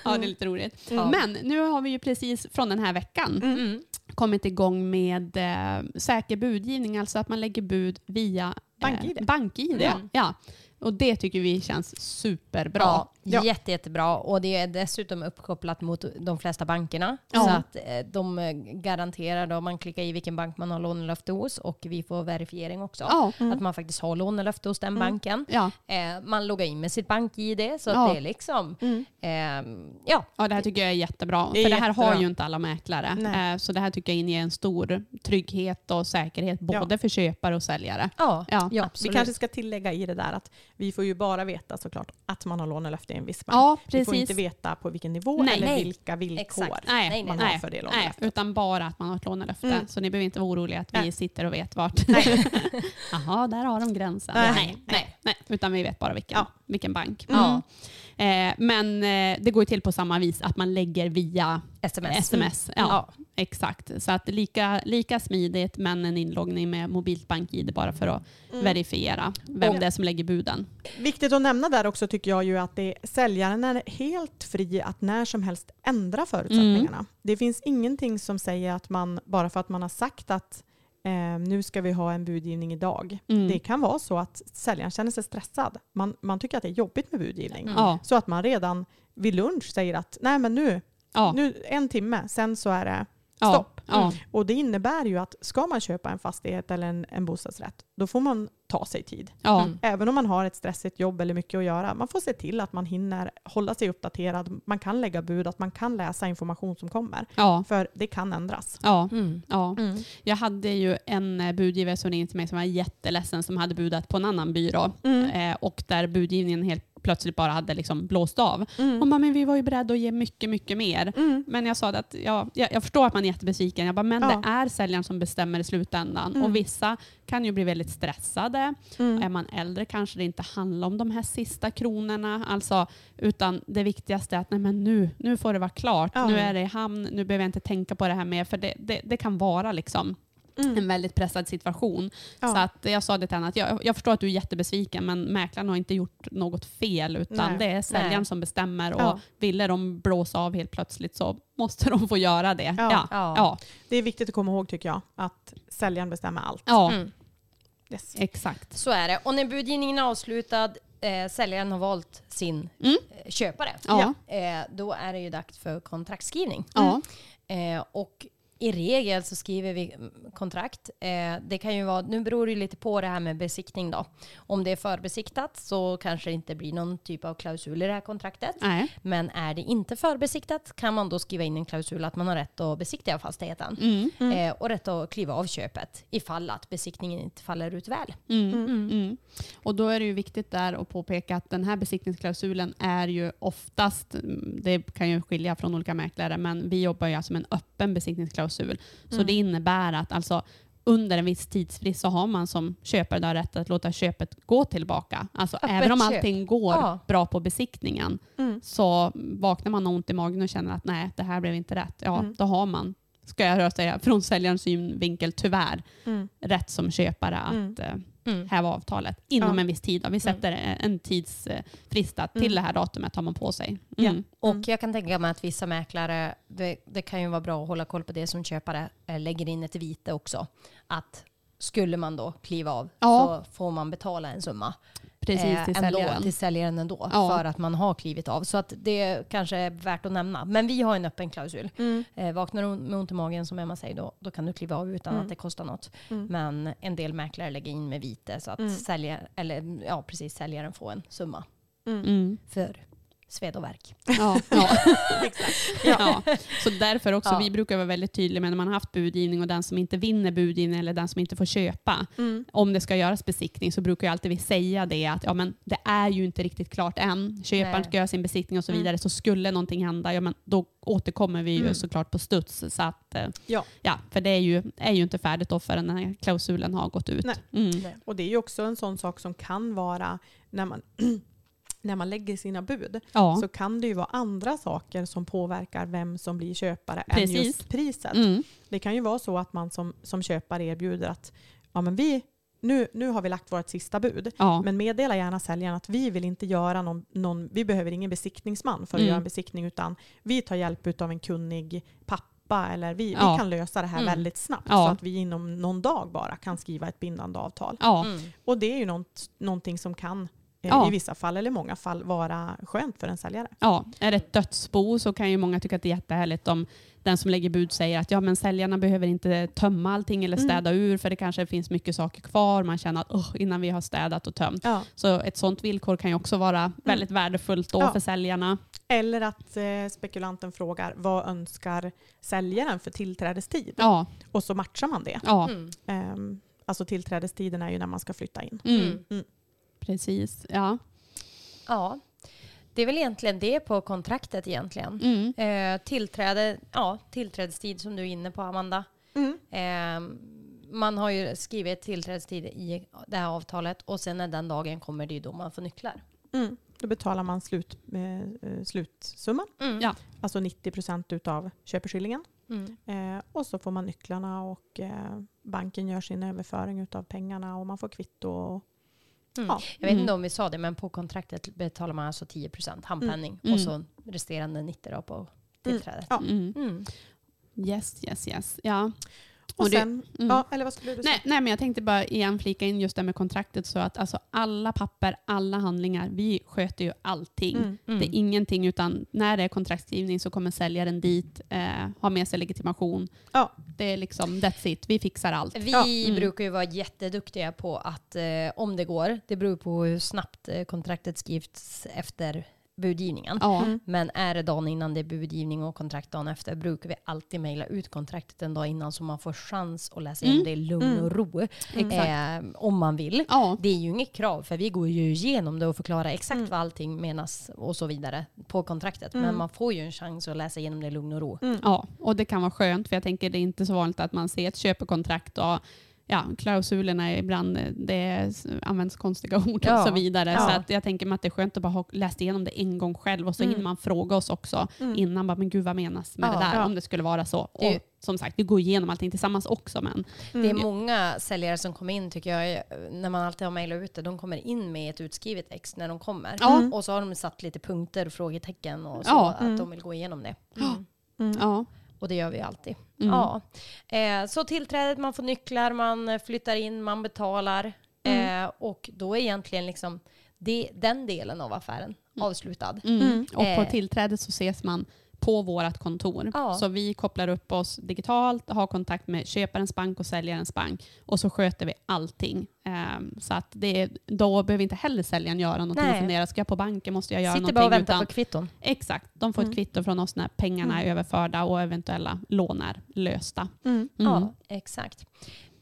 [SPEAKER 2] ja, det är lite roligt.
[SPEAKER 3] Ja.
[SPEAKER 2] Men nu har vi ju precis från den här veckan
[SPEAKER 3] Mm.
[SPEAKER 2] kommit igång med eh, säker budgivning, alltså att man lägger bud via
[SPEAKER 1] BankID.
[SPEAKER 2] Eh, BankID.
[SPEAKER 3] Mm.
[SPEAKER 2] Ja. Och det tycker vi känns superbra.
[SPEAKER 3] Ja,
[SPEAKER 1] Ja.
[SPEAKER 3] Jätte, jättebra. Och det är dessutom uppkopplat mot de flesta bankerna.
[SPEAKER 2] Ja.
[SPEAKER 3] Så att eh, de eh, garanterar då, man klickar i vilken bank man har lånelöfte hos och vi får verifiering också.
[SPEAKER 2] Ja.
[SPEAKER 3] Att man faktiskt har lånelöfte hos den banken.
[SPEAKER 2] Ja.
[SPEAKER 3] Eh, man loggar in med sitt bank-id så att det är liksom,
[SPEAKER 1] Mm.
[SPEAKER 3] eh, ja.
[SPEAKER 2] Ja, det här tycker jag är jättebra.
[SPEAKER 1] Det är
[SPEAKER 2] för det här har ju inte alla mäklare. Eh, Så det här tycker jag inger en stor trygghet och säkerhet både för köpare och säljare.
[SPEAKER 3] Ja,
[SPEAKER 2] Ja.
[SPEAKER 3] ja,
[SPEAKER 1] Vi
[SPEAKER 3] absolut.
[SPEAKER 1] kanske ska tillägga i det där att vi får ju bara veta såklart att man har lånelöfte i en viss bank.
[SPEAKER 2] Ja,
[SPEAKER 1] Vi får inte veta på vilken nivå
[SPEAKER 2] Nej.
[SPEAKER 1] eller
[SPEAKER 3] Nej.
[SPEAKER 1] vilka villkor.
[SPEAKER 2] Nej,
[SPEAKER 1] man har för det lånelöftet.
[SPEAKER 2] utan bara att man har ett lånelöfte.
[SPEAKER 1] Mm.
[SPEAKER 2] Så ni behöver inte vara oroliga att vi sitter och vet vart. Jaha, där har de gränsen.
[SPEAKER 1] Nej.
[SPEAKER 2] nej, nej. Utan vi vet bara vilken,
[SPEAKER 1] Ja.
[SPEAKER 2] vilken bank.
[SPEAKER 3] Ja.
[SPEAKER 2] Mm. Eh, men eh, det går till på samma vis, att man lägger via
[SPEAKER 3] sms.
[SPEAKER 2] sms. Ja,
[SPEAKER 3] Ja.
[SPEAKER 2] Exakt. Så att lika, lika smidigt men en inloggning med mobilt bank-id bara för att
[SPEAKER 1] Mm.
[SPEAKER 2] verifiera vem
[SPEAKER 3] Och-
[SPEAKER 2] det är som lägger buden.
[SPEAKER 1] Viktigt att nämna där också tycker jag ju att det, säljaren är helt fri att när som helst ändra förutsättningarna.
[SPEAKER 2] Mm.
[SPEAKER 1] Det finns ingenting som säger att man, bara för att man har sagt att eh, nu ska vi ha en budgivning idag.
[SPEAKER 2] Mm.
[SPEAKER 1] Det kan vara så att säljaren känner sig stressad. Man, man tycker att det är jobbigt med budgivning.
[SPEAKER 3] Mm.
[SPEAKER 1] Så att man redan vid lunch säger att nej men nu,
[SPEAKER 2] ja,
[SPEAKER 1] nu en timme, sen så är det stopp.
[SPEAKER 2] ja,
[SPEAKER 1] Och det innebär ju att ska man köpa en fastighet eller en, en bostadsrätt, då får man ta sig tid.
[SPEAKER 2] ja,
[SPEAKER 3] Mm.
[SPEAKER 1] Även om man har ett stressigt jobb eller mycket att göra. Man får se till att man hinner hålla sig uppdaterad. Man kan lägga bud, att man kan läsa information som kommer.
[SPEAKER 2] ja,
[SPEAKER 1] För det kan ändras.
[SPEAKER 2] ja.
[SPEAKER 3] Mm.
[SPEAKER 2] ja.
[SPEAKER 3] Mm.
[SPEAKER 2] Jag hade ju en eh, budgivare som ringde till mig som var jätteledsen som hade budat på en annan byrå eh, och där budgivningen helt plötsligt bara hade liksom blåst av.
[SPEAKER 1] Mm.
[SPEAKER 2] Hon bara, men vi var ju beredda att ge mycket, mycket mer.
[SPEAKER 1] Mm.
[SPEAKER 2] Men jag sa att ja, jag, jag förstår att man är jättebesviken. Jag bara, men
[SPEAKER 1] Ja.
[SPEAKER 2] det är säljaren som bestämmer i slutändan.
[SPEAKER 1] Mm.
[SPEAKER 2] Och vissa kan ju bli väldigt stressade.
[SPEAKER 1] Mm.
[SPEAKER 2] Är man äldre kanske det inte handlar om de här sista kronorna. Alltså, utan det viktigaste är att nej, men nu, nu får det vara klart. Nu är det i hamn. Nu behöver jag inte tänka på det här mer. För det, det, det kan vara liksom
[SPEAKER 1] Mm.
[SPEAKER 2] en väldigt pressad situation.
[SPEAKER 1] Ja.
[SPEAKER 2] Så att jag sa det till henne att jag, jag förstår att du är jättebesviken men mäklaren har inte gjort något fel utan
[SPEAKER 1] Nej.
[SPEAKER 2] det är säljaren
[SPEAKER 3] Nej.
[SPEAKER 2] som bestämmer och
[SPEAKER 1] Ja.
[SPEAKER 2] ville de blåsa av helt plötsligt så måste de få göra det.
[SPEAKER 1] Ja.
[SPEAKER 2] Ja.
[SPEAKER 1] Det är viktigt att komma ihåg tycker jag, att säljaren bestämmer allt.
[SPEAKER 2] Ja.
[SPEAKER 3] Mm.
[SPEAKER 1] Yes.
[SPEAKER 2] exakt.
[SPEAKER 3] Så är det. Och när budgivningen är avslutad, eh, säljaren har valt sin
[SPEAKER 2] Mm.
[SPEAKER 3] eh, köpare,
[SPEAKER 2] Ja.
[SPEAKER 3] eh, då är det ju dags för kontraktskrivning.
[SPEAKER 2] Ja.
[SPEAKER 3] Eh, och i regel så skriver vi mm, kontrakt. Eh, det kan ju vara, nu beror det lite på det här med besiktning då. Om det är förbesiktat så kanske det inte blir någon typ av klausul i det här kontraktet.
[SPEAKER 2] Nej.
[SPEAKER 3] Men är det inte förbesiktat kan man då skriva in en klausul att man har rätt att besiktiga fastigheten.
[SPEAKER 2] Mm.
[SPEAKER 3] Eh, och rätt att kliva av köpet ifall att besiktningen inte faller ut väl.
[SPEAKER 2] Mm. Mm. Och då är det ju viktigt där att påpeka att den här besiktningsklausulen är ju oftast, mm, det kan ju skilja från olika mäklare, men vi jobbar ju alltså med en öppen besiktningsklausul. Så det innebär att alltså under en viss tidsfrist så har man som köpare då rätt att låta köpet gå tillbaka. Alltså
[SPEAKER 3] Öppet
[SPEAKER 2] även om
[SPEAKER 3] köp.
[SPEAKER 2] allting går
[SPEAKER 3] Ja.
[SPEAKER 2] bra på besiktningen
[SPEAKER 1] Mm.
[SPEAKER 2] så vaknar man ont i magen och känner att nej, det här blev inte rätt. Ja,
[SPEAKER 1] Mm.
[SPEAKER 2] då har man, ska jag säga, från säljarens synvinkel tyvärr,
[SPEAKER 1] Mm.
[SPEAKER 2] rätt som köpare att
[SPEAKER 1] Mm.
[SPEAKER 3] Mm.
[SPEAKER 2] häva avtalet inom
[SPEAKER 1] Ja.
[SPEAKER 2] en viss tid. Då. Vi sätter en tidsfrist att till
[SPEAKER 1] Mm.
[SPEAKER 2] det här datumet har man på sig.
[SPEAKER 1] Ja.
[SPEAKER 2] Mm.
[SPEAKER 3] Och jag kan tänka mig att vissa mäklare, det, det kan ju vara bra att hålla koll på det som köpare eh, lägger in ett vite också. Att skulle man då kliva av
[SPEAKER 2] Ja.
[SPEAKER 3] så får man betala en summa.
[SPEAKER 2] Precis, till
[SPEAKER 3] ändå,
[SPEAKER 2] säljaren.
[SPEAKER 3] till säljaren ändå.
[SPEAKER 2] Ja.
[SPEAKER 3] För att man har klivit av. Så att det kanske är värt att nämna. Men vi har en öppen klausul.
[SPEAKER 1] Mm.
[SPEAKER 3] Eh, vaknar du med ont i magen som Emma säger, då, då kan du kliva av utan
[SPEAKER 1] Mm.
[SPEAKER 3] att det kostar något.
[SPEAKER 1] Mm.
[SPEAKER 3] Men en del mäklare lägger in med vite så att
[SPEAKER 1] Mm.
[SPEAKER 3] sälja, eller, ja, precis, säljaren får en summa
[SPEAKER 1] Mm.
[SPEAKER 2] Mm.
[SPEAKER 3] för sved och värk.
[SPEAKER 2] Ja, ja.
[SPEAKER 1] Exakt.
[SPEAKER 2] Ja. Så därför också,
[SPEAKER 3] Ja.
[SPEAKER 2] vi brukar vara väldigt tydliga med när man har haft budgivning och den som inte vinner budgivning eller den som inte får köpa,
[SPEAKER 1] Mm.
[SPEAKER 2] om det ska göras besiktning så brukar jag alltid vi säga det att ja, men det är ju inte riktigt klart än. Köparen ska göra sin besiktning och så
[SPEAKER 1] Mm.
[SPEAKER 2] vidare. Så skulle någonting hända, ja, men då återkommer vi ju
[SPEAKER 1] Mm.
[SPEAKER 2] såklart på studs. Så att, eh,
[SPEAKER 1] Ja.
[SPEAKER 2] ja, för det är ju, är ju inte färdigt då förrän den här klausulen har gått ut.
[SPEAKER 1] Nej.
[SPEAKER 2] Mm.
[SPEAKER 3] Nej.
[SPEAKER 1] Och det är ju också en sån sak som kan vara när man, när man lägger sina bud
[SPEAKER 2] Ja.
[SPEAKER 1] så kan det ju vara andra saker som påverkar vem som blir köpare än
[SPEAKER 2] Precis.
[SPEAKER 1] just priset.
[SPEAKER 2] Mm.
[SPEAKER 1] Det kan ju vara så att man som, som köpare erbjuder att ja, men vi, nu, nu har vi lagt vårt sista bud.
[SPEAKER 2] Ja.
[SPEAKER 1] Men meddela gärna säljaren att vi vill inte göra någon, någon vi behöver ingen besiktningsman för att
[SPEAKER 2] Mm.
[SPEAKER 1] göra en besiktning utan vi tar hjälp av en kunnig pappa eller vi,
[SPEAKER 2] Ja.
[SPEAKER 1] vi kan lösa det här
[SPEAKER 3] Mm.
[SPEAKER 1] väldigt snabbt
[SPEAKER 2] Ja.
[SPEAKER 1] så att vi inom någon dag bara kan skriva ett bindande avtal.
[SPEAKER 2] Ja.
[SPEAKER 3] Mm.
[SPEAKER 1] Och det är ju något, någonting som kan
[SPEAKER 2] Ja.
[SPEAKER 1] i vissa fall eller många fall vara skönt för en säljare.
[SPEAKER 2] Ja, är det ett dödsbo så kan ju många tycka att det är jättehärligt om den som lägger bud säger att ja, men säljarna behöver inte tömma allting eller
[SPEAKER 1] Mm.
[SPEAKER 2] städa ur för det kanske finns mycket saker kvar. Man känner att "Åh, innan vi har städat och tömt.
[SPEAKER 1] Ja.
[SPEAKER 2] Så ett sånt villkor kan ju också vara väldigt värdefullt då
[SPEAKER 1] Ja.
[SPEAKER 2] för säljarna.
[SPEAKER 1] Eller att eh, spekulanten frågar vad önskar säljaren för tillträdestid?
[SPEAKER 2] Ja,
[SPEAKER 1] Och så matchar man det.
[SPEAKER 2] ja.
[SPEAKER 3] Mm.
[SPEAKER 1] Ehm, alltså tillträdestiden är ju när man ska flytta in.
[SPEAKER 2] Mm.
[SPEAKER 3] Mm.
[SPEAKER 2] Precis. Ja.
[SPEAKER 3] Ja, det är väl egentligen det på kontraktet egentligen.
[SPEAKER 2] Mm.
[SPEAKER 3] Eh, tillträde, ja, tillträdestid som du är inne på Amanda.
[SPEAKER 1] Mm.
[SPEAKER 3] Eh, man har ju skrivit tillträdestid i det här avtalet och sen när den dagen kommer det ju då man får nycklar.
[SPEAKER 1] Mm. Då betalar man slut, eh, eh, slutsumman,
[SPEAKER 3] Mm.
[SPEAKER 2] Ja.
[SPEAKER 1] alltså 90 procent utav köpeskillingen.
[SPEAKER 3] Mm.
[SPEAKER 1] Eh, och så får man nycklarna och eh, banken gör sin överföring utav pengarna och man får kvitto. Och,
[SPEAKER 3] Mm.
[SPEAKER 1] Ja.
[SPEAKER 3] Jag vet
[SPEAKER 2] Mm.
[SPEAKER 3] inte om vi sa det, men på kontraktet betalar man alltså 10 handpenning
[SPEAKER 2] Mm.
[SPEAKER 3] och så resterande 90 då på tillträdet.
[SPEAKER 1] Ja.
[SPEAKER 2] Mm.
[SPEAKER 3] Mm.
[SPEAKER 2] Yes, yes, yes. Ja.
[SPEAKER 1] Och
[SPEAKER 2] Och det-
[SPEAKER 1] sen,
[SPEAKER 2] mm.
[SPEAKER 1] ja, eller vad skulle du säga?
[SPEAKER 2] Nej, nej, men jag tänkte bara igen flika in just det med kontraktet så att alltså alla papper, alla handlingar, vi sköter ju allting.
[SPEAKER 1] Mm.
[SPEAKER 3] Mm.
[SPEAKER 2] Det är ingenting utan när det är kontraktskrivning så kommer säljaren dit, eh, ha med sig legitimation.
[SPEAKER 1] Ja.
[SPEAKER 2] Det är liksom that's it, vi fixar allt.
[SPEAKER 3] Vi
[SPEAKER 1] Ja.
[SPEAKER 2] Mm.
[SPEAKER 3] brukar ju vara jätteduktiga på att eh, om det går, det beror på hur snabbt eh, kontraktet skrivs efter budgivningen.
[SPEAKER 2] Ja,
[SPEAKER 1] Mm.
[SPEAKER 3] Men är det dagen innan det är budgivning och kontrakt dagen efter brukar vi alltid mejla ut kontraktet en dag innan så man får chans att läsa in
[SPEAKER 2] Mm.
[SPEAKER 3] det i lugn
[SPEAKER 1] Mm.
[SPEAKER 3] och ro.
[SPEAKER 2] exakt.
[SPEAKER 3] Eh, om man vill.
[SPEAKER 2] Ja,
[SPEAKER 3] Det är ju inget krav för vi går ju igenom det och förklarar exakt
[SPEAKER 1] Mm.
[SPEAKER 3] vad allting menas och så vidare på kontraktet. Men
[SPEAKER 1] Mm.
[SPEAKER 3] man får ju en chans att läsa igenom det i lugn och ro.
[SPEAKER 1] Mm.
[SPEAKER 2] ja, och det kan vara skönt för jag tänker det är inte så vanligt att man ser ett köpekontrakt och ja, klausulerna är ibland, det är, används konstiga ord
[SPEAKER 3] Ja.
[SPEAKER 2] och så vidare.
[SPEAKER 1] Ja.
[SPEAKER 2] Så att jag tänker mig att det är skönt att bara ha läst igenom det en gång själv och så
[SPEAKER 1] Mm.
[SPEAKER 2] hinner man fråga oss också
[SPEAKER 1] Mm.
[SPEAKER 2] innan. Bara, men gud vad menas med
[SPEAKER 3] Ja,
[SPEAKER 2] det där?
[SPEAKER 1] ja.
[SPEAKER 2] Om det skulle vara så.
[SPEAKER 3] Det
[SPEAKER 2] och som sagt, vi går igenom allting tillsammans också. Men
[SPEAKER 3] Det är
[SPEAKER 1] Mm.
[SPEAKER 3] många säljare som kommer in tycker jag, när man alltid har mejlat ut det, de kommer in med ett utskrivet ex när de kommer.
[SPEAKER 1] Mm.
[SPEAKER 3] Och så har de satt lite punkter och frågetecken och så,
[SPEAKER 2] Ja.
[SPEAKER 3] att
[SPEAKER 1] Mm.
[SPEAKER 3] de vill gå igenom det.
[SPEAKER 2] Ja.
[SPEAKER 3] Och det gör vi alltid.
[SPEAKER 2] Mm.
[SPEAKER 3] Ja. Eh, så tillträdet, man får nycklar, man eh, flyttar in, man betalar.
[SPEAKER 1] Mm.
[SPEAKER 3] Eh, och då är egentligen liksom det, den delen av affären avslutad.
[SPEAKER 2] Mm.
[SPEAKER 1] Mm.
[SPEAKER 2] Och på
[SPEAKER 3] Eh.
[SPEAKER 2] tillträdet så ses man på vårt kontor.
[SPEAKER 3] Ja.
[SPEAKER 2] Så vi kopplar upp oss digitalt, har kontakt med köparens bank och säljarens bank och så sköter vi allting. Ehm, så att det då behöver inte heller säljaren göra någonting
[SPEAKER 3] Nej.
[SPEAKER 2] och fundera, ska jag på banken, måste jag göra
[SPEAKER 3] Sitter
[SPEAKER 2] någonting?
[SPEAKER 3] bara och väntar
[SPEAKER 2] Utan-
[SPEAKER 3] på kvitton.
[SPEAKER 2] Exakt, de får ett
[SPEAKER 1] Mm.
[SPEAKER 2] kvitto från oss när pengarna är överförda och eventuella lån är lösta.
[SPEAKER 1] Mm.
[SPEAKER 2] Mm.
[SPEAKER 3] Ja, exakt.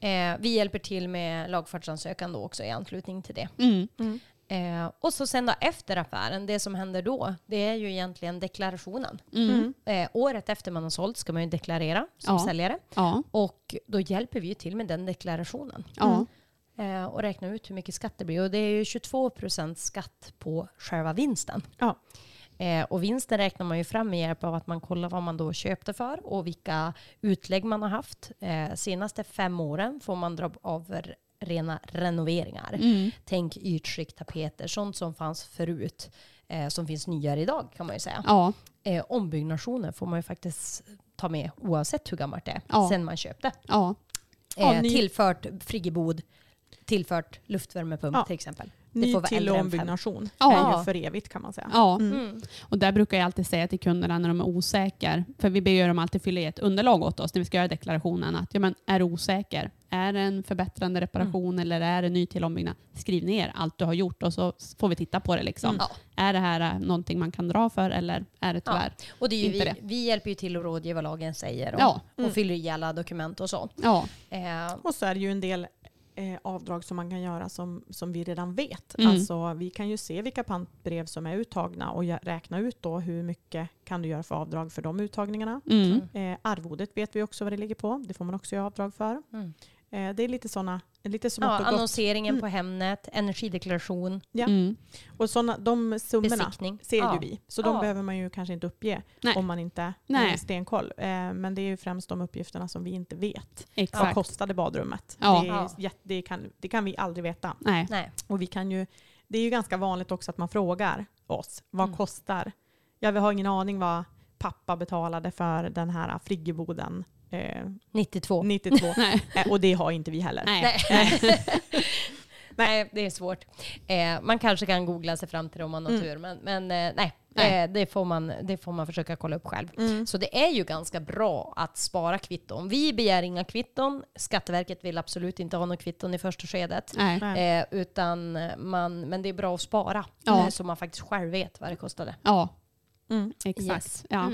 [SPEAKER 3] Eh, vi hjälper till med lagfartsansökan då också i anslutning till det.
[SPEAKER 2] Mm.
[SPEAKER 1] Mm.
[SPEAKER 3] Eh, och så sen då efter affären, det som händer då, det är ju egentligen deklarationen.
[SPEAKER 2] Mm.
[SPEAKER 1] Mm.
[SPEAKER 3] Eh, året efter man har sålt ska man ju deklarera som
[SPEAKER 2] Ja.
[SPEAKER 3] säljare.
[SPEAKER 2] Ja,
[SPEAKER 3] Och då hjälper vi ju till med den deklarationen.
[SPEAKER 2] ja.
[SPEAKER 3] Eh, och räkna ut hur mycket skatt det blir. Och det är ju 22 procent skatt på själva vinsten.
[SPEAKER 1] Ja.
[SPEAKER 3] Eh, och vinsten räknar man ju fram med hjälp av att man kollar vad man då köpte för och vilka utlägg man har haft. Eh, senaste fem åren får man dra av rena renoveringar.
[SPEAKER 2] Mm.
[SPEAKER 3] Tänk ytskikt, tapeter, sånt som fanns förut. Eh, som finns nyare idag kan man ju säga.
[SPEAKER 2] ja.
[SPEAKER 3] Eh, ombyggnationer får man ju faktiskt ta med oavsett hur gammalt det är.
[SPEAKER 2] Ja.
[SPEAKER 3] Sen man köpte.
[SPEAKER 2] ja.
[SPEAKER 3] Eh, Tillfört friggebod, tillfört luftvärmepump
[SPEAKER 1] Ja.
[SPEAKER 3] till exempel. Det
[SPEAKER 1] Ny
[SPEAKER 3] vara
[SPEAKER 1] till och ombyggnation
[SPEAKER 2] Ja.
[SPEAKER 1] är ju för evigt kan man säga.
[SPEAKER 2] Ja,
[SPEAKER 1] Mm.
[SPEAKER 3] Mm.
[SPEAKER 2] och där brukar jag alltid säga till kunderna när de är osäkra, för vi ber dem alltid fylla i ett underlag åt oss när vi ska göra deklarationen, att ja, men, är du osäker? Är det en förbättrande reparation eller är det ny till ombyggnad? Skriv ner allt du har gjort och så får vi titta på det. Liksom.
[SPEAKER 3] Mm.
[SPEAKER 2] Är det här äh, någonting man kan dra för eller är det
[SPEAKER 3] Ja.
[SPEAKER 2] tyvärr?
[SPEAKER 3] Och det är ju
[SPEAKER 2] Inte
[SPEAKER 3] vi,
[SPEAKER 2] det.
[SPEAKER 3] vi hjälper ju till att rådge vad lagen säger och,
[SPEAKER 2] Ja.
[SPEAKER 1] Mm.
[SPEAKER 3] och fyller i alla dokument och så.
[SPEAKER 2] Ja,
[SPEAKER 3] Eh,
[SPEAKER 1] Och så är det ju en del eh, avdrag som man kan göra som, som vi redan vet.
[SPEAKER 2] Mm.
[SPEAKER 1] Alltså, vi kan ju se vilka pantbrev som är uttagna och räkna ut då hur mycket kan du göra för avdrag för de uttagningarna.
[SPEAKER 2] mm.
[SPEAKER 1] Eh, arvodet vet vi också vad det ligger på. Det får man också göra avdrag för.
[SPEAKER 3] Mm.
[SPEAKER 1] Eh, det är lite sådana, lite
[SPEAKER 3] ja, annonseringen
[SPEAKER 1] Mm.
[SPEAKER 3] på Hemnet, energideklaration,
[SPEAKER 1] Ja.
[SPEAKER 2] Mm.
[SPEAKER 1] Och såna, de summorna
[SPEAKER 3] besiktning.
[SPEAKER 1] ser
[SPEAKER 3] ja.
[SPEAKER 1] ju vi. Så de
[SPEAKER 3] Ja.
[SPEAKER 1] behöver man ju kanske inte uppge
[SPEAKER 2] Nej.
[SPEAKER 1] om man inte har stenkoll. Eh, men det är ju främst de uppgifterna som vi inte vet. Vad
[SPEAKER 2] Exakt.
[SPEAKER 1] kostade badrummet?
[SPEAKER 2] Ja.
[SPEAKER 1] Det, är
[SPEAKER 3] Ja.
[SPEAKER 1] jätte- det, kan, det kan vi aldrig veta.
[SPEAKER 2] Nej.
[SPEAKER 3] Nej.
[SPEAKER 1] Och vi kan ju, det är ju ganska vanligt också att man frågar oss, vad
[SPEAKER 3] Mm.
[SPEAKER 1] kostar? Ja, vi har ingen aning vad pappa betalade för den här friggeboden eh,
[SPEAKER 3] 92.
[SPEAKER 1] 92.
[SPEAKER 2] Nej.
[SPEAKER 1] eh, och det har inte vi heller.
[SPEAKER 2] Nej.
[SPEAKER 3] Nej. det är svårt. Eh, man kanske kan googla sig fram till det om man har
[SPEAKER 1] Mm.
[SPEAKER 3] tur, men, men eh, nej,
[SPEAKER 2] Nej.
[SPEAKER 3] Eh, det, får man, det får man försöka kolla upp själv.
[SPEAKER 1] Mm.
[SPEAKER 3] Så det är ju ganska bra att spara kvitton. Vi begär inga kvitton. Skatteverket vill absolut inte ha några kvitton i första skedet. Eh, utan man, men det är bra att spara
[SPEAKER 2] Ja.
[SPEAKER 3] eh, så man faktiskt själv vet vad det kostade.
[SPEAKER 2] Ja,
[SPEAKER 1] Mm.
[SPEAKER 2] exakt.
[SPEAKER 3] Yes.
[SPEAKER 2] Ja.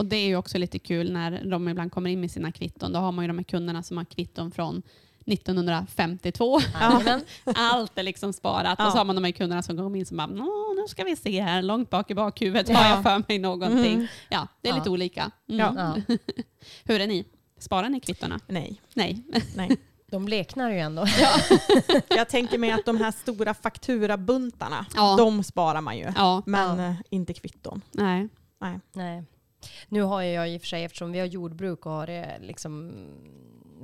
[SPEAKER 2] Och det är ju också lite kul när de ibland kommer in med sina kvitton. Då har man ju de här kunderna som har kvitton från 1952.
[SPEAKER 3] Jajamän.
[SPEAKER 2] Allt är liksom sparat.
[SPEAKER 1] Ja.
[SPEAKER 2] Och så har man de här kunderna som kommer in som bara, "Nå, nu ska vi se här, långt bak i bakhuvudet
[SPEAKER 1] Ja.
[SPEAKER 2] har jag för mig någonting.
[SPEAKER 1] Mm.
[SPEAKER 2] Ja, det är
[SPEAKER 3] Ja.
[SPEAKER 2] lite olika. Mm.
[SPEAKER 1] Ja.
[SPEAKER 3] Ja.
[SPEAKER 2] Hur är ni? Sparar ni kvittona?
[SPEAKER 1] Nej,
[SPEAKER 2] Nej.
[SPEAKER 1] nej.
[SPEAKER 3] De bleknar ju ändå.
[SPEAKER 1] Jag tänker mig att de här stora fakturabuntarna,
[SPEAKER 2] Ja.
[SPEAKER 1] de sparar man ju.
[SPEAKER 2] Ja,
[SPEAKER 1] Men
[SPEAKER 3] Ja.
[SPEAKER 1] inte kvitton.
[SPEAKER 2] nej.
[SPEAKER 3] Nej. Nu har jag i och för sig, eftersom vi har jordbruk och har det liksom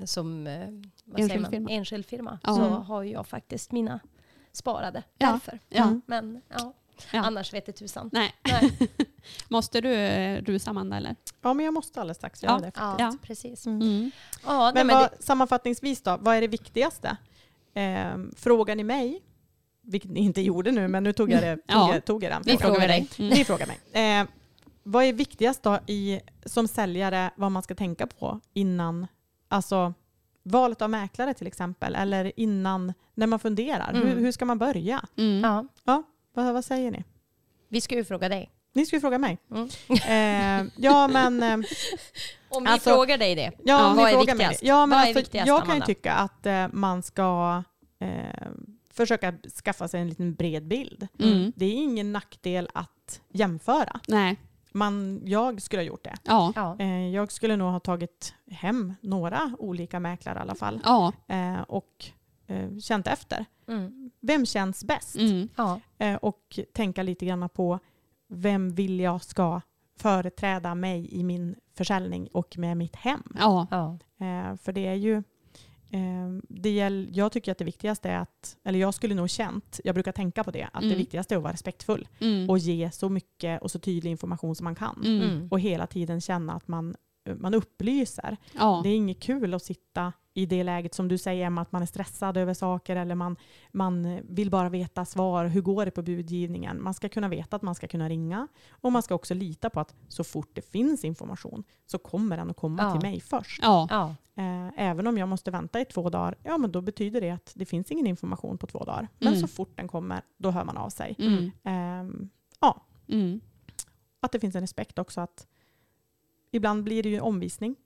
[SPEAKER 3] som eh, vad
[SPEAKER 2] Enskild
[SPEAKER 3] säger man?
[SPEAKER 2] firma.
[SPEAKER 3] enskild firma,
[SPEAKER 2] Ja.
[SPEAKER 3] så har jag faktiskt mina sparade
[SPEAKER 2] Ja.
[SPEAKER 3] därför.
[SPEAKER 2] Ja.
[SPEAKER 1] Mm.
[SPEAKER 3] Men ja,
[SPEAKER 2] Ja.
[SPEAKER 3] annars vet det tusan.
[SPEAKER 2] Nej.
[SPEAKER 3] Nej.
[SPEAKER 2] Måste du eh, rusa Amanda eller?
[SPEAKER 1] Ja, men jag måste alldeles strax göra
[SPEAKER 2] Ja.
[SPEAKER 1] det.
[SPEAKER 3] Ja,
[SPEAKER 2] Ja.
[SPEAKER 3] precis.
[SPEAKER 1] Mm.
[SPEAKER 2] Mm.
[SPEAKER 3] Ja, nej,
[SPEAKER 1] Men,
[SPEAKER 3] men
[SPEAKER 1] vad,
[SPEAKER 3] det,
[SPEAKER 1] sammanfattningsvis då, vad är det viktigaste? Eh, frågar ni mig, vilket ni inte gjorde nu, men nu tog jag, det, tog
[SPEAKER 2] Ja.
[SPEAKER 1] jag, tog jag den
[SPEAKER 2] Vi
[SPEAKER 1] frågan.
[SPEAKER 2] frågar
[SPEAKER 3] frågar
[SPEAKER 2] dig. Mm.
[SPEAKER 1] Ni frågar mig. Eh, vad är viktigast då i, som säljare, vad man ska tänka på innan, alltså valet av mäklare till exempel, eller innan, när man funderar,
[SPEAKER 3] Mm.
[SPEAKER 1] hur, hur ska man börja?
[SPEAKER 2] Mm.
[SPEAKER 3] ja,
[SPEAKER 1] Vad, vad säger ni?
[SPEAKER 3] vi ska ju fråga dig.
[SPEAKER 1] Ni ska ju fråga mig.
[SPEAKER 3] Mm.
[SPEAKER 1] Eh, ja, men, eh,
[SPEAKER 3] Om vi
[SPEAKER 1] Alltså-
[SPEAKER 3] frågar dig det,
[SPEAKER 1] ja,
[SPEAKER 2] Ja,
[SPEAKER 1] om
[SPEAKER 3] vad är
[SPEAKER 1] frågar mig
[SPEAKER 3] viktigast?
[SPEAKER 1] det. Ja, men
[SPEAKER 3] Vad är
[SPEAKER 1] alltså,
[SPEAKER 3] viktigast,
[SPEAKER 1] jag kan ju tycka att eh, man ska eh, försöka skaffa sig en liten bred bild.
[SPEAKER 2] Mm.
[SPEAKER 1] Det är ingen nackdel att jämföra.
[SPEAKER 2] Nej.
[SPEAKER 1] Man, jag skulle ha gjort det.
[SPEAKER 2] Ja.
[SPEAKER 3] ja.
[SPEAKER 1] Eh, jag skulle nog ha tagit hem några olika mäklare i alla fall
[SPEAKER 2] Ja.
[SPEAKER 1] eh, och eh, känt efter.
[SPEAKER 3] Mm.
[SPEAKER 1] Vem känns bäst?
[SPEAKER 2] Mm.
[SPEAKER 3] ja.
[SPEAKER 1] Och tänka lite grann på vem vill jag ska företräda mig i min försäljning och med mitt hem.
[SPEAKER 2] Ja.
[SPEAKER 3] ja.
[SPEAKER 1] För det är ju det gäll, jag tycker att det viktigaste är att, eller jag skulle nog känt, jag brukar tänka på det, att det
[SPEAKER 2] Mm.
[SPEAKER 1] viktigaste är att vara respektfull
[SPEAKER 2] Mm.
[SPEAKER 1] och ge så mycket och så tydlig information som man kan.
[SPEAKER 2] Mm.
[SPEAKER 1] Och hela tiden känna att man, man upplyser.
[SPEAKER 2] Ja.
[SPEAKER 1] Det är inget kul att sitta i det läget som du säger Emma, att man är stressad över saker eller man, man vill bara veta svar. Hur går det på budgivningen? Man ska kunna veta att man ska kunna ringa och man ska också lita på att så fort det finns information så kommer den att komma
[SPEAKER 3] Ja.
[SPEAKER 1] till mig först.
[SPEAKER 2] Ja.
[SPEAKER 3] ja.
[SPEAKER 1] Eh, även om jag måste vänta i två dagar, ja men då betyder det att det finns ingen information på två dagar. Men
[SPEAKER 2] Mm.
[SPEAKER 1] så fort den kommer, då hör man av sig.
[SPEAKER 2] Mm.
[SPEAKER 1] Ehm, ja,
[SPEAKER 2] Mm.
[SPEAKER 1] att det finns en respekt också att ibland blir det ju en omvisning.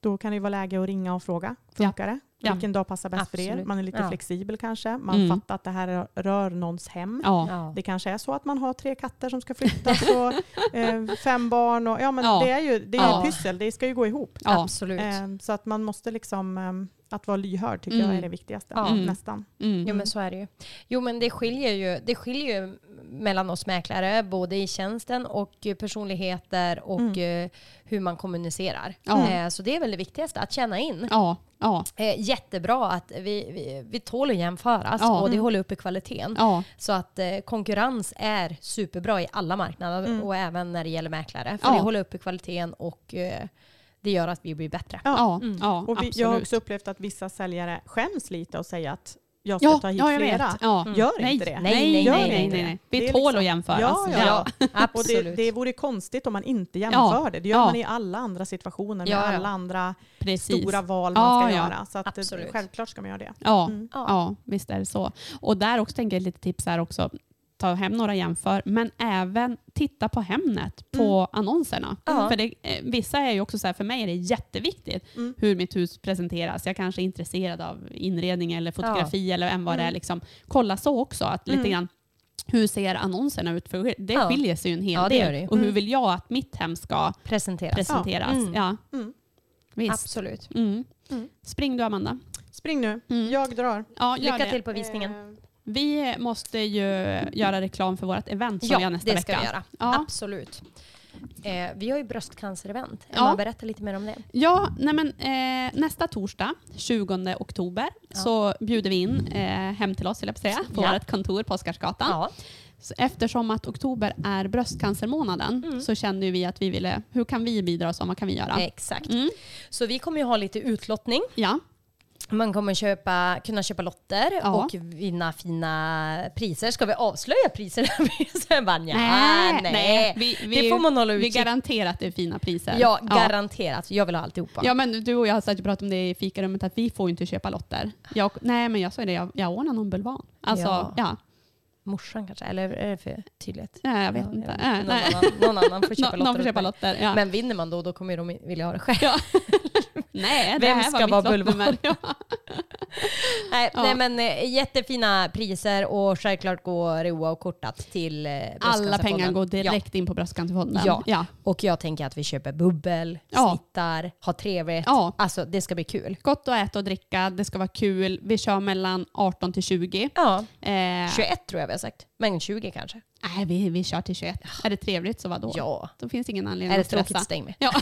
[SPEAKER 1] Då kan det ju vara läge att ringa och fråga. Funkar det?
[SPEAKER 2] Ja.
[SPEAKER 1] Vilken dag passar bäst för er?
[SPEAKER 3] Absolut.
[SPEAKER 1] Man är lite
[SPEAKER 3] Ja.
[SPEAKER 1] flexibel kanske. Man
[SPEAKER 2] Mm.
[SPEAKER 1] fattar att det här rör någons hem.
[SPEAKER 2] Ja.
[SPEAKER 3] ja.
[SPEAKER 1] Det kanske är så att man har tre katter som ska flyttas och eh, fem barn. Och, ja, men
[SPEAKER 2] Ja.
[SPEAKER 1] Det är ju det är
[SPEAKER 2] Ja.
[SPEAKER 1] ju pyssel, det ska ju gå ihop.
[SPEAKER 2] Ja.
[SPEAKER 3] Absolut.
[SPEAKER 1] Eh, så att man måste liksom, eh, att vara lyhörd tycker
[SPEAKER 2] Mm.
[SPEAKER 1] jag är det viktigaste.
[SPEAKER 3] Ja.
[SPEAKER 2] Mm.
[SPEAKER 1] Nästan.
[SPEAKER 2] Mm.
[SPEAKER 3] Jo men så är det ju. Jo men det skiljer ju, det skiljer ju mellan oss mäklare, både i tjänsten och eh, personligheter och
[SPEAKER 1] Mm.
[SPEAKER 3] eh, hur man kommunicerar.
[SPEAKER 2] Ja.
[SPEAKER 3] Eh, Så det är väl det viktigaste, att känna in.
[SPEAKER 2] Ja. Ja.
[SPEAKER 3] Jättebra att vi, vi, vi tål att jämföras
[SPEAKER 2] Ja.
[SPEAKER 3] och det håller uppe kvaliteten.
[SPEAKER 2] Ja.
[SPEAKER 3] Så att eh, konkurrens är superbra i alla marknader
[SPEAKER 1] Mm.
[SPEAKER 3] och även när det gäller mäklare. För
[SPEAKER 2] Ja.
[SPEAKER 3] det håller uppe kvaliteten och eh, det gör att vi blir bättre.
[SPEAKER 1] Ja.
[SPEAKER 2] Ja.
[SPEAKER 3] Mm.
[SPEAKER 2] Ja.
[SPEAKER 1] Och vi, jag har också upplevt att vissa säljare skäms lite och säger att jag ska ta hit
[SPEAKER 2] ja, jag
[SPEAKER 1] flera.
[SPEAKER 2] vet. Ja.
[SPEAKER 1] Gör
[SPEAKER 2] nej.
[SPEAKER 1] inte det.
[SPEAKER 3] Nej,
[SPEAKER 2] Nej, nej,
[SPEAKER 3] Gör
[SPEAKER 2] nej, nej. Vi
[SPEAKER 1] är
[SPEAKER 2] tål
[SPEAKER 1] liksom-
[SPEAKER 2] att jämföras.
[SPEAKER 1] Ja, ja,
[SPEAKER 3] Ja,
[SPEAKER 1] Och det,
[SPEAKER 3] absolut.
[SPEAKER 1] det vore konstigt om man inte jämför det. Det gör
[SPEAKER 2] Ja.
[SPEAKER 1] man i alla andra situationer med
[SPEAKER 3] Ja, ja.
[SPEAKER 1] alla andra
[SPEAKER 2] Precis.
[SPEAKER 1] stora val man ska
[SPEAKER 2] Ja, ja.
[SPEAKER 1] göra. Så att,
[SPEAKER 3] Absolut.
[SPEAKER 1] självklart ska man göra det.
[SPEAKER 2] Ja,
[SPEAKER 1] Mm.
[SPEAKER 3] Ja.
[SPEAKER 2] ja, visst är det så. Och där också tänker jag ett litet tips här också. Ta hem några jämför, men även titta på Hemnet, på annonserna.
[SPEAKER 3] Ja.
[SPEAKER 2] För det, eh, vissa är ju också så här, för mig är det jätteviktigt
[SPEAKER 1] Mm.
[SPEAKER 2] hur mitt hus presenteras. Jag kanske är intresserad av inredning eller fotografi eller än vad det är.
[SPEAKER 1] Mm.
[SPEAKER 2] Liksom, kolla så också, att lite
[SPEAKER 1] Mm.
[SPEAKER 2] grann hur ser annonserna ut? För det
[SPEAKER 3] Ja.
[SPEAKER 2] skiljer sig ju en hel
[SPEAKER 3] Ja, det
[SPEAKER 2] del.
[SPEAKER 3] det ju.
[SPEAKER 2] Och hur
[SPEAKER 1] Mm.
[SPEAKER 2] vill jag att mitt hem ska
[SPEAKER 3] Presenteras.
[SPEAKER 2] presenteras?
[SPEAKER 3] Mm.
[SPEAKER 2] Ja.
[SPEAKER 1] Mm.
[SPEAKER 2] Visst.
[SPEAKER 3] Absolut.
[SPEAKER 2] Mm.
[SPEAKER 1] Mm.
[SPEAKER 2] Spring du Amanda.
[SPEAKER 1] Spring nu,
[SPEAKER 2] Mm.
[SPEAKER 1] jag drar.
[SPEAKER 2] Ja,
[SPEAKER 3] Lycka
[SPEAKER 2] det.
[SPEAKER 3] till på visningen.
[SPEAKER 1] Eh,
[SPEAKER 2] Vi måste ju göra reklam för vårt event som vi har
[SPEAKER 3] Ja,
[SPEAKER 2] nästa
[SPEAKER 3] det ska
[SPEAKER 2] vecka.
[SPEAKER 3] vi göra.
[SPEAKER 2] Ja.
[SPEAKER 3] Absolut. Eh, vi har ju bröstcancerevent.
[SPEAKER 2] Ja.
[SPEAKER 3] Berätta lite mer om det.
[SPEAKER 2] Ja, nej men, eh, nästa torsdag, 20 oktober,
[SPEAKER 3] Ja.
[SPEAKER 2] så bjuder vi in eh, hem till oss, jag säga, på
[SPEAKER 3] Ja.
[SPEAKER 2] vårt kontor på Oscarsgatan.
[SPEAKER 3] Ja.
[SPEAKER 2] Så Eftersom att oktober är bröstcancermånaden
[SPEAKER 3] Mm.
[SPEAKER 2] så kände vi att vi ville, hur kan vi bidra så vad kan vi göra?
[SPEAKER 3] Exakt.
[SPEAKER 2] Mm.
[SPEAKER 3] Så vi kommer ju ha lite utlottning.
[SPEAKER 2] Ja,
[SPEAKER 3] Man kommer köpa, kunna köpa lotter
[SPEAKER 2] Ja.
[SPEAKER 3] och vinna fina priser. Ska vi avslöja priserna? Bara, nja,
[SPEAKER 2] nej,
[SPEAKER 3] nej.
[SPEAKER 2] nej. Vi, vi,
[SPEAKER 3] det får man hålla
[SPEAKER 2] vi
[SPEAKER 3] utkik.
[SPEAKER 2] garanterar att det är fina priser.
[SPEAKER 3] Ja, garanterat. Jag vill ha alltihopa.
[SPEAKER 2] Ja men du och jag har säkert pratat om det i fikarummet att vi får inte köpa lotter. Jag, nej men jag sa det, jag, jag ordnar någon bulvan. Alltså,
[SPEAKER 3] Ja.
[SPEAKER 2] ja.
[SPEAKER 3] Morsan kanske? Eller är det för tydligt?
[SPEAKER 2] Nej, jag vet
[SPEAKER 3] Ja,
[SPEAKER 2] inte.
[SPEAKER 3] jag
[SPEAKER 2] Nej,
[SPEAKER 3] Någon, annan, någon annan får köpa lotter.
[SPEAKER 2] Någon får köpa lotter. Ja.
[SPEAKER 3] Men vinner man då, då kommer de vilja ha det själv.
[SPEAKER 2] Ja. Nej, det
[SPEAKER 3] Vem
[SPEAKER 2] här
[SPEAKER 3] ska
[SPEAKER 2] var
[SPEAKER 3] vara
[SPEAKER 2] lottnummer. Ja.
[SPEAKER 3] Nej,
[SPEAKER 2] Ja.
[SPEAKER 3] nej men eh, jättefina priser och självklart går Roa och kortat till eh,
[SPEAKER 2] Alla pengar går
[SPEAKER 3] Ja.
[SPEAKER 2] direkt in på Bröstcancerfonden.
[SPEAKER 3] Ja.
[SPEAKER 2] Ja.
[SPEAKER 3] Och jag tänker att vi köper bubbel,
[SPEAKER 2] Ja.
[SPEAKER 3] snittar, har trevligt.
[SPEAKER 2] Ja.
[SPEAKER 3] Alltså det ska bli kul.
[SPEAKER 2] Gott att äta och dricka, det ska vara kul. Vi kör mellan 18 till 20.
[SPEAKER 3] Ja,
[SPEAKER 2] Eh,
[SPEAKER 3] 21 tror jag vi har sagt. Men 20 kanske.
[SPEAKER 2] Nej, vi, vi kör till 21. Är det trevligt så vadå?
[SPEAKER 3] Ja.
[SPEAKER 2] Då finns ingen anledning
[SPEAKER 3] Är det
[SPEAKER 2] att stressa.
[SPEAKER 3] tråkigt stäng med.
[SPEAKER 2] Ja.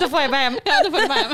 [SPEAKER 3] Då får jag bara hem.
[SPEAKER 2] ja, då får du bara hem.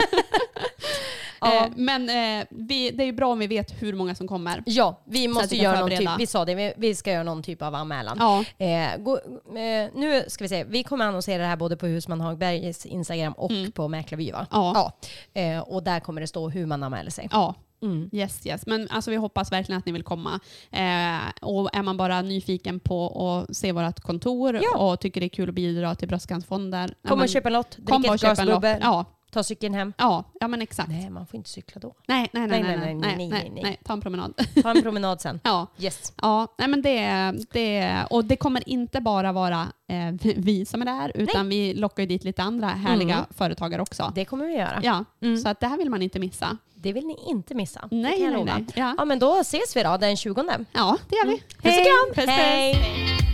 [SPEAKER 3] Ja.
[SPEAKER 2] Eh, Men eh, vi, det är ju bra om vi vet hur många som kommer.
[SPEAKER 3] Ja, vi måste
[SPEAKER 2] vi
[SPEAKER 3] göra någon typ, vi sa det, vi, vi ska göra någon typ av anmälan.
[SPEAKER 2] Ja,
[SPEAKER 3] Eh, gå, eh, nu ska vi se, vi kommer annonsera det här både på Husman Hagbergs Instagram och
[SPEAKER 2] Mm.
[SPEAKER 3] på Mäklarvy va?
[SPEAKER 2] Ja.
[SPEAKER 3] Eh, och där kommer det stå hur man anmäler sig.
[SPEAKER 2] ja.
[SPEAKER 3] Mm.
[SPEAKER 2] Yes, yes. Men alltså, vi hoppas verkligen att ni vill komma. Eh, och är man bara nyfiken på att se vårt kontor
[SPEAKER 3] Ja.
[SPEAKER 2] och tycker det är kul att bidra till Bröstcancerfonden. ja,
[SPEAKER 3] Kom och köp en lott, drick ett
[SPEAKER 2] köp
[SPEAKER 3] glas
[SPEAKER 2] en lott.
[SPEAKER 3] bubbel,
[SPEAKER 2] Ja,
[SPEAKER 3] ta cykeln hem.
[SPEAKER 2] ja, ja, men exakt.
[SPEAKER 3] Nej, man får inte cykla då.
[SPEAKER 2] Nej, nej, nej, nej,
[SPEAKER 3] Nej,
[SPEAKER 2] nej,
[SPEAKER 3] nej,
[SPEAKER 2] nej,
[SPEAKER 3] nej, nej, nej.
[SPEAKER 2] Ta en promenad.
[SPEAKER 3] Ta en promenad sen.
[SPEAKER 2] ja.
[SPEAKER 3] Yes.
[SPEAKER 2] Ja, nej men det, det, och det kommer inte bara vara eh, vi som är där, utan vi lockar ju dit lite andra härliga
[SPEAKER 3] Mm.
[SPEAKER 2] företagare också.
[SPEAKER 3] Det kommer vi göra.
[SPEAKER 2] Ja,
[SPEAKER 3] Mm.
[SPEAKER 2] så att det här vill man inte missa.
[SPEAKER 3] Det vill ni inte missa. det
[SPEAKER 2] Nej,
[SPEAKER 3] kan jag
[SPEAKER 2] nej,
[SPEAKER 3] lova.
[SPEAKER 2] nej. Ja.
[SPEAKER 3] Ja, men då ses vi då den 20.
[SPEAKER 2] ja, det gör vi.
[SPEAKER 3] Puss och kram!
[SPEAKER 2] Puss, puss.
[SPEAKER 3] Hej!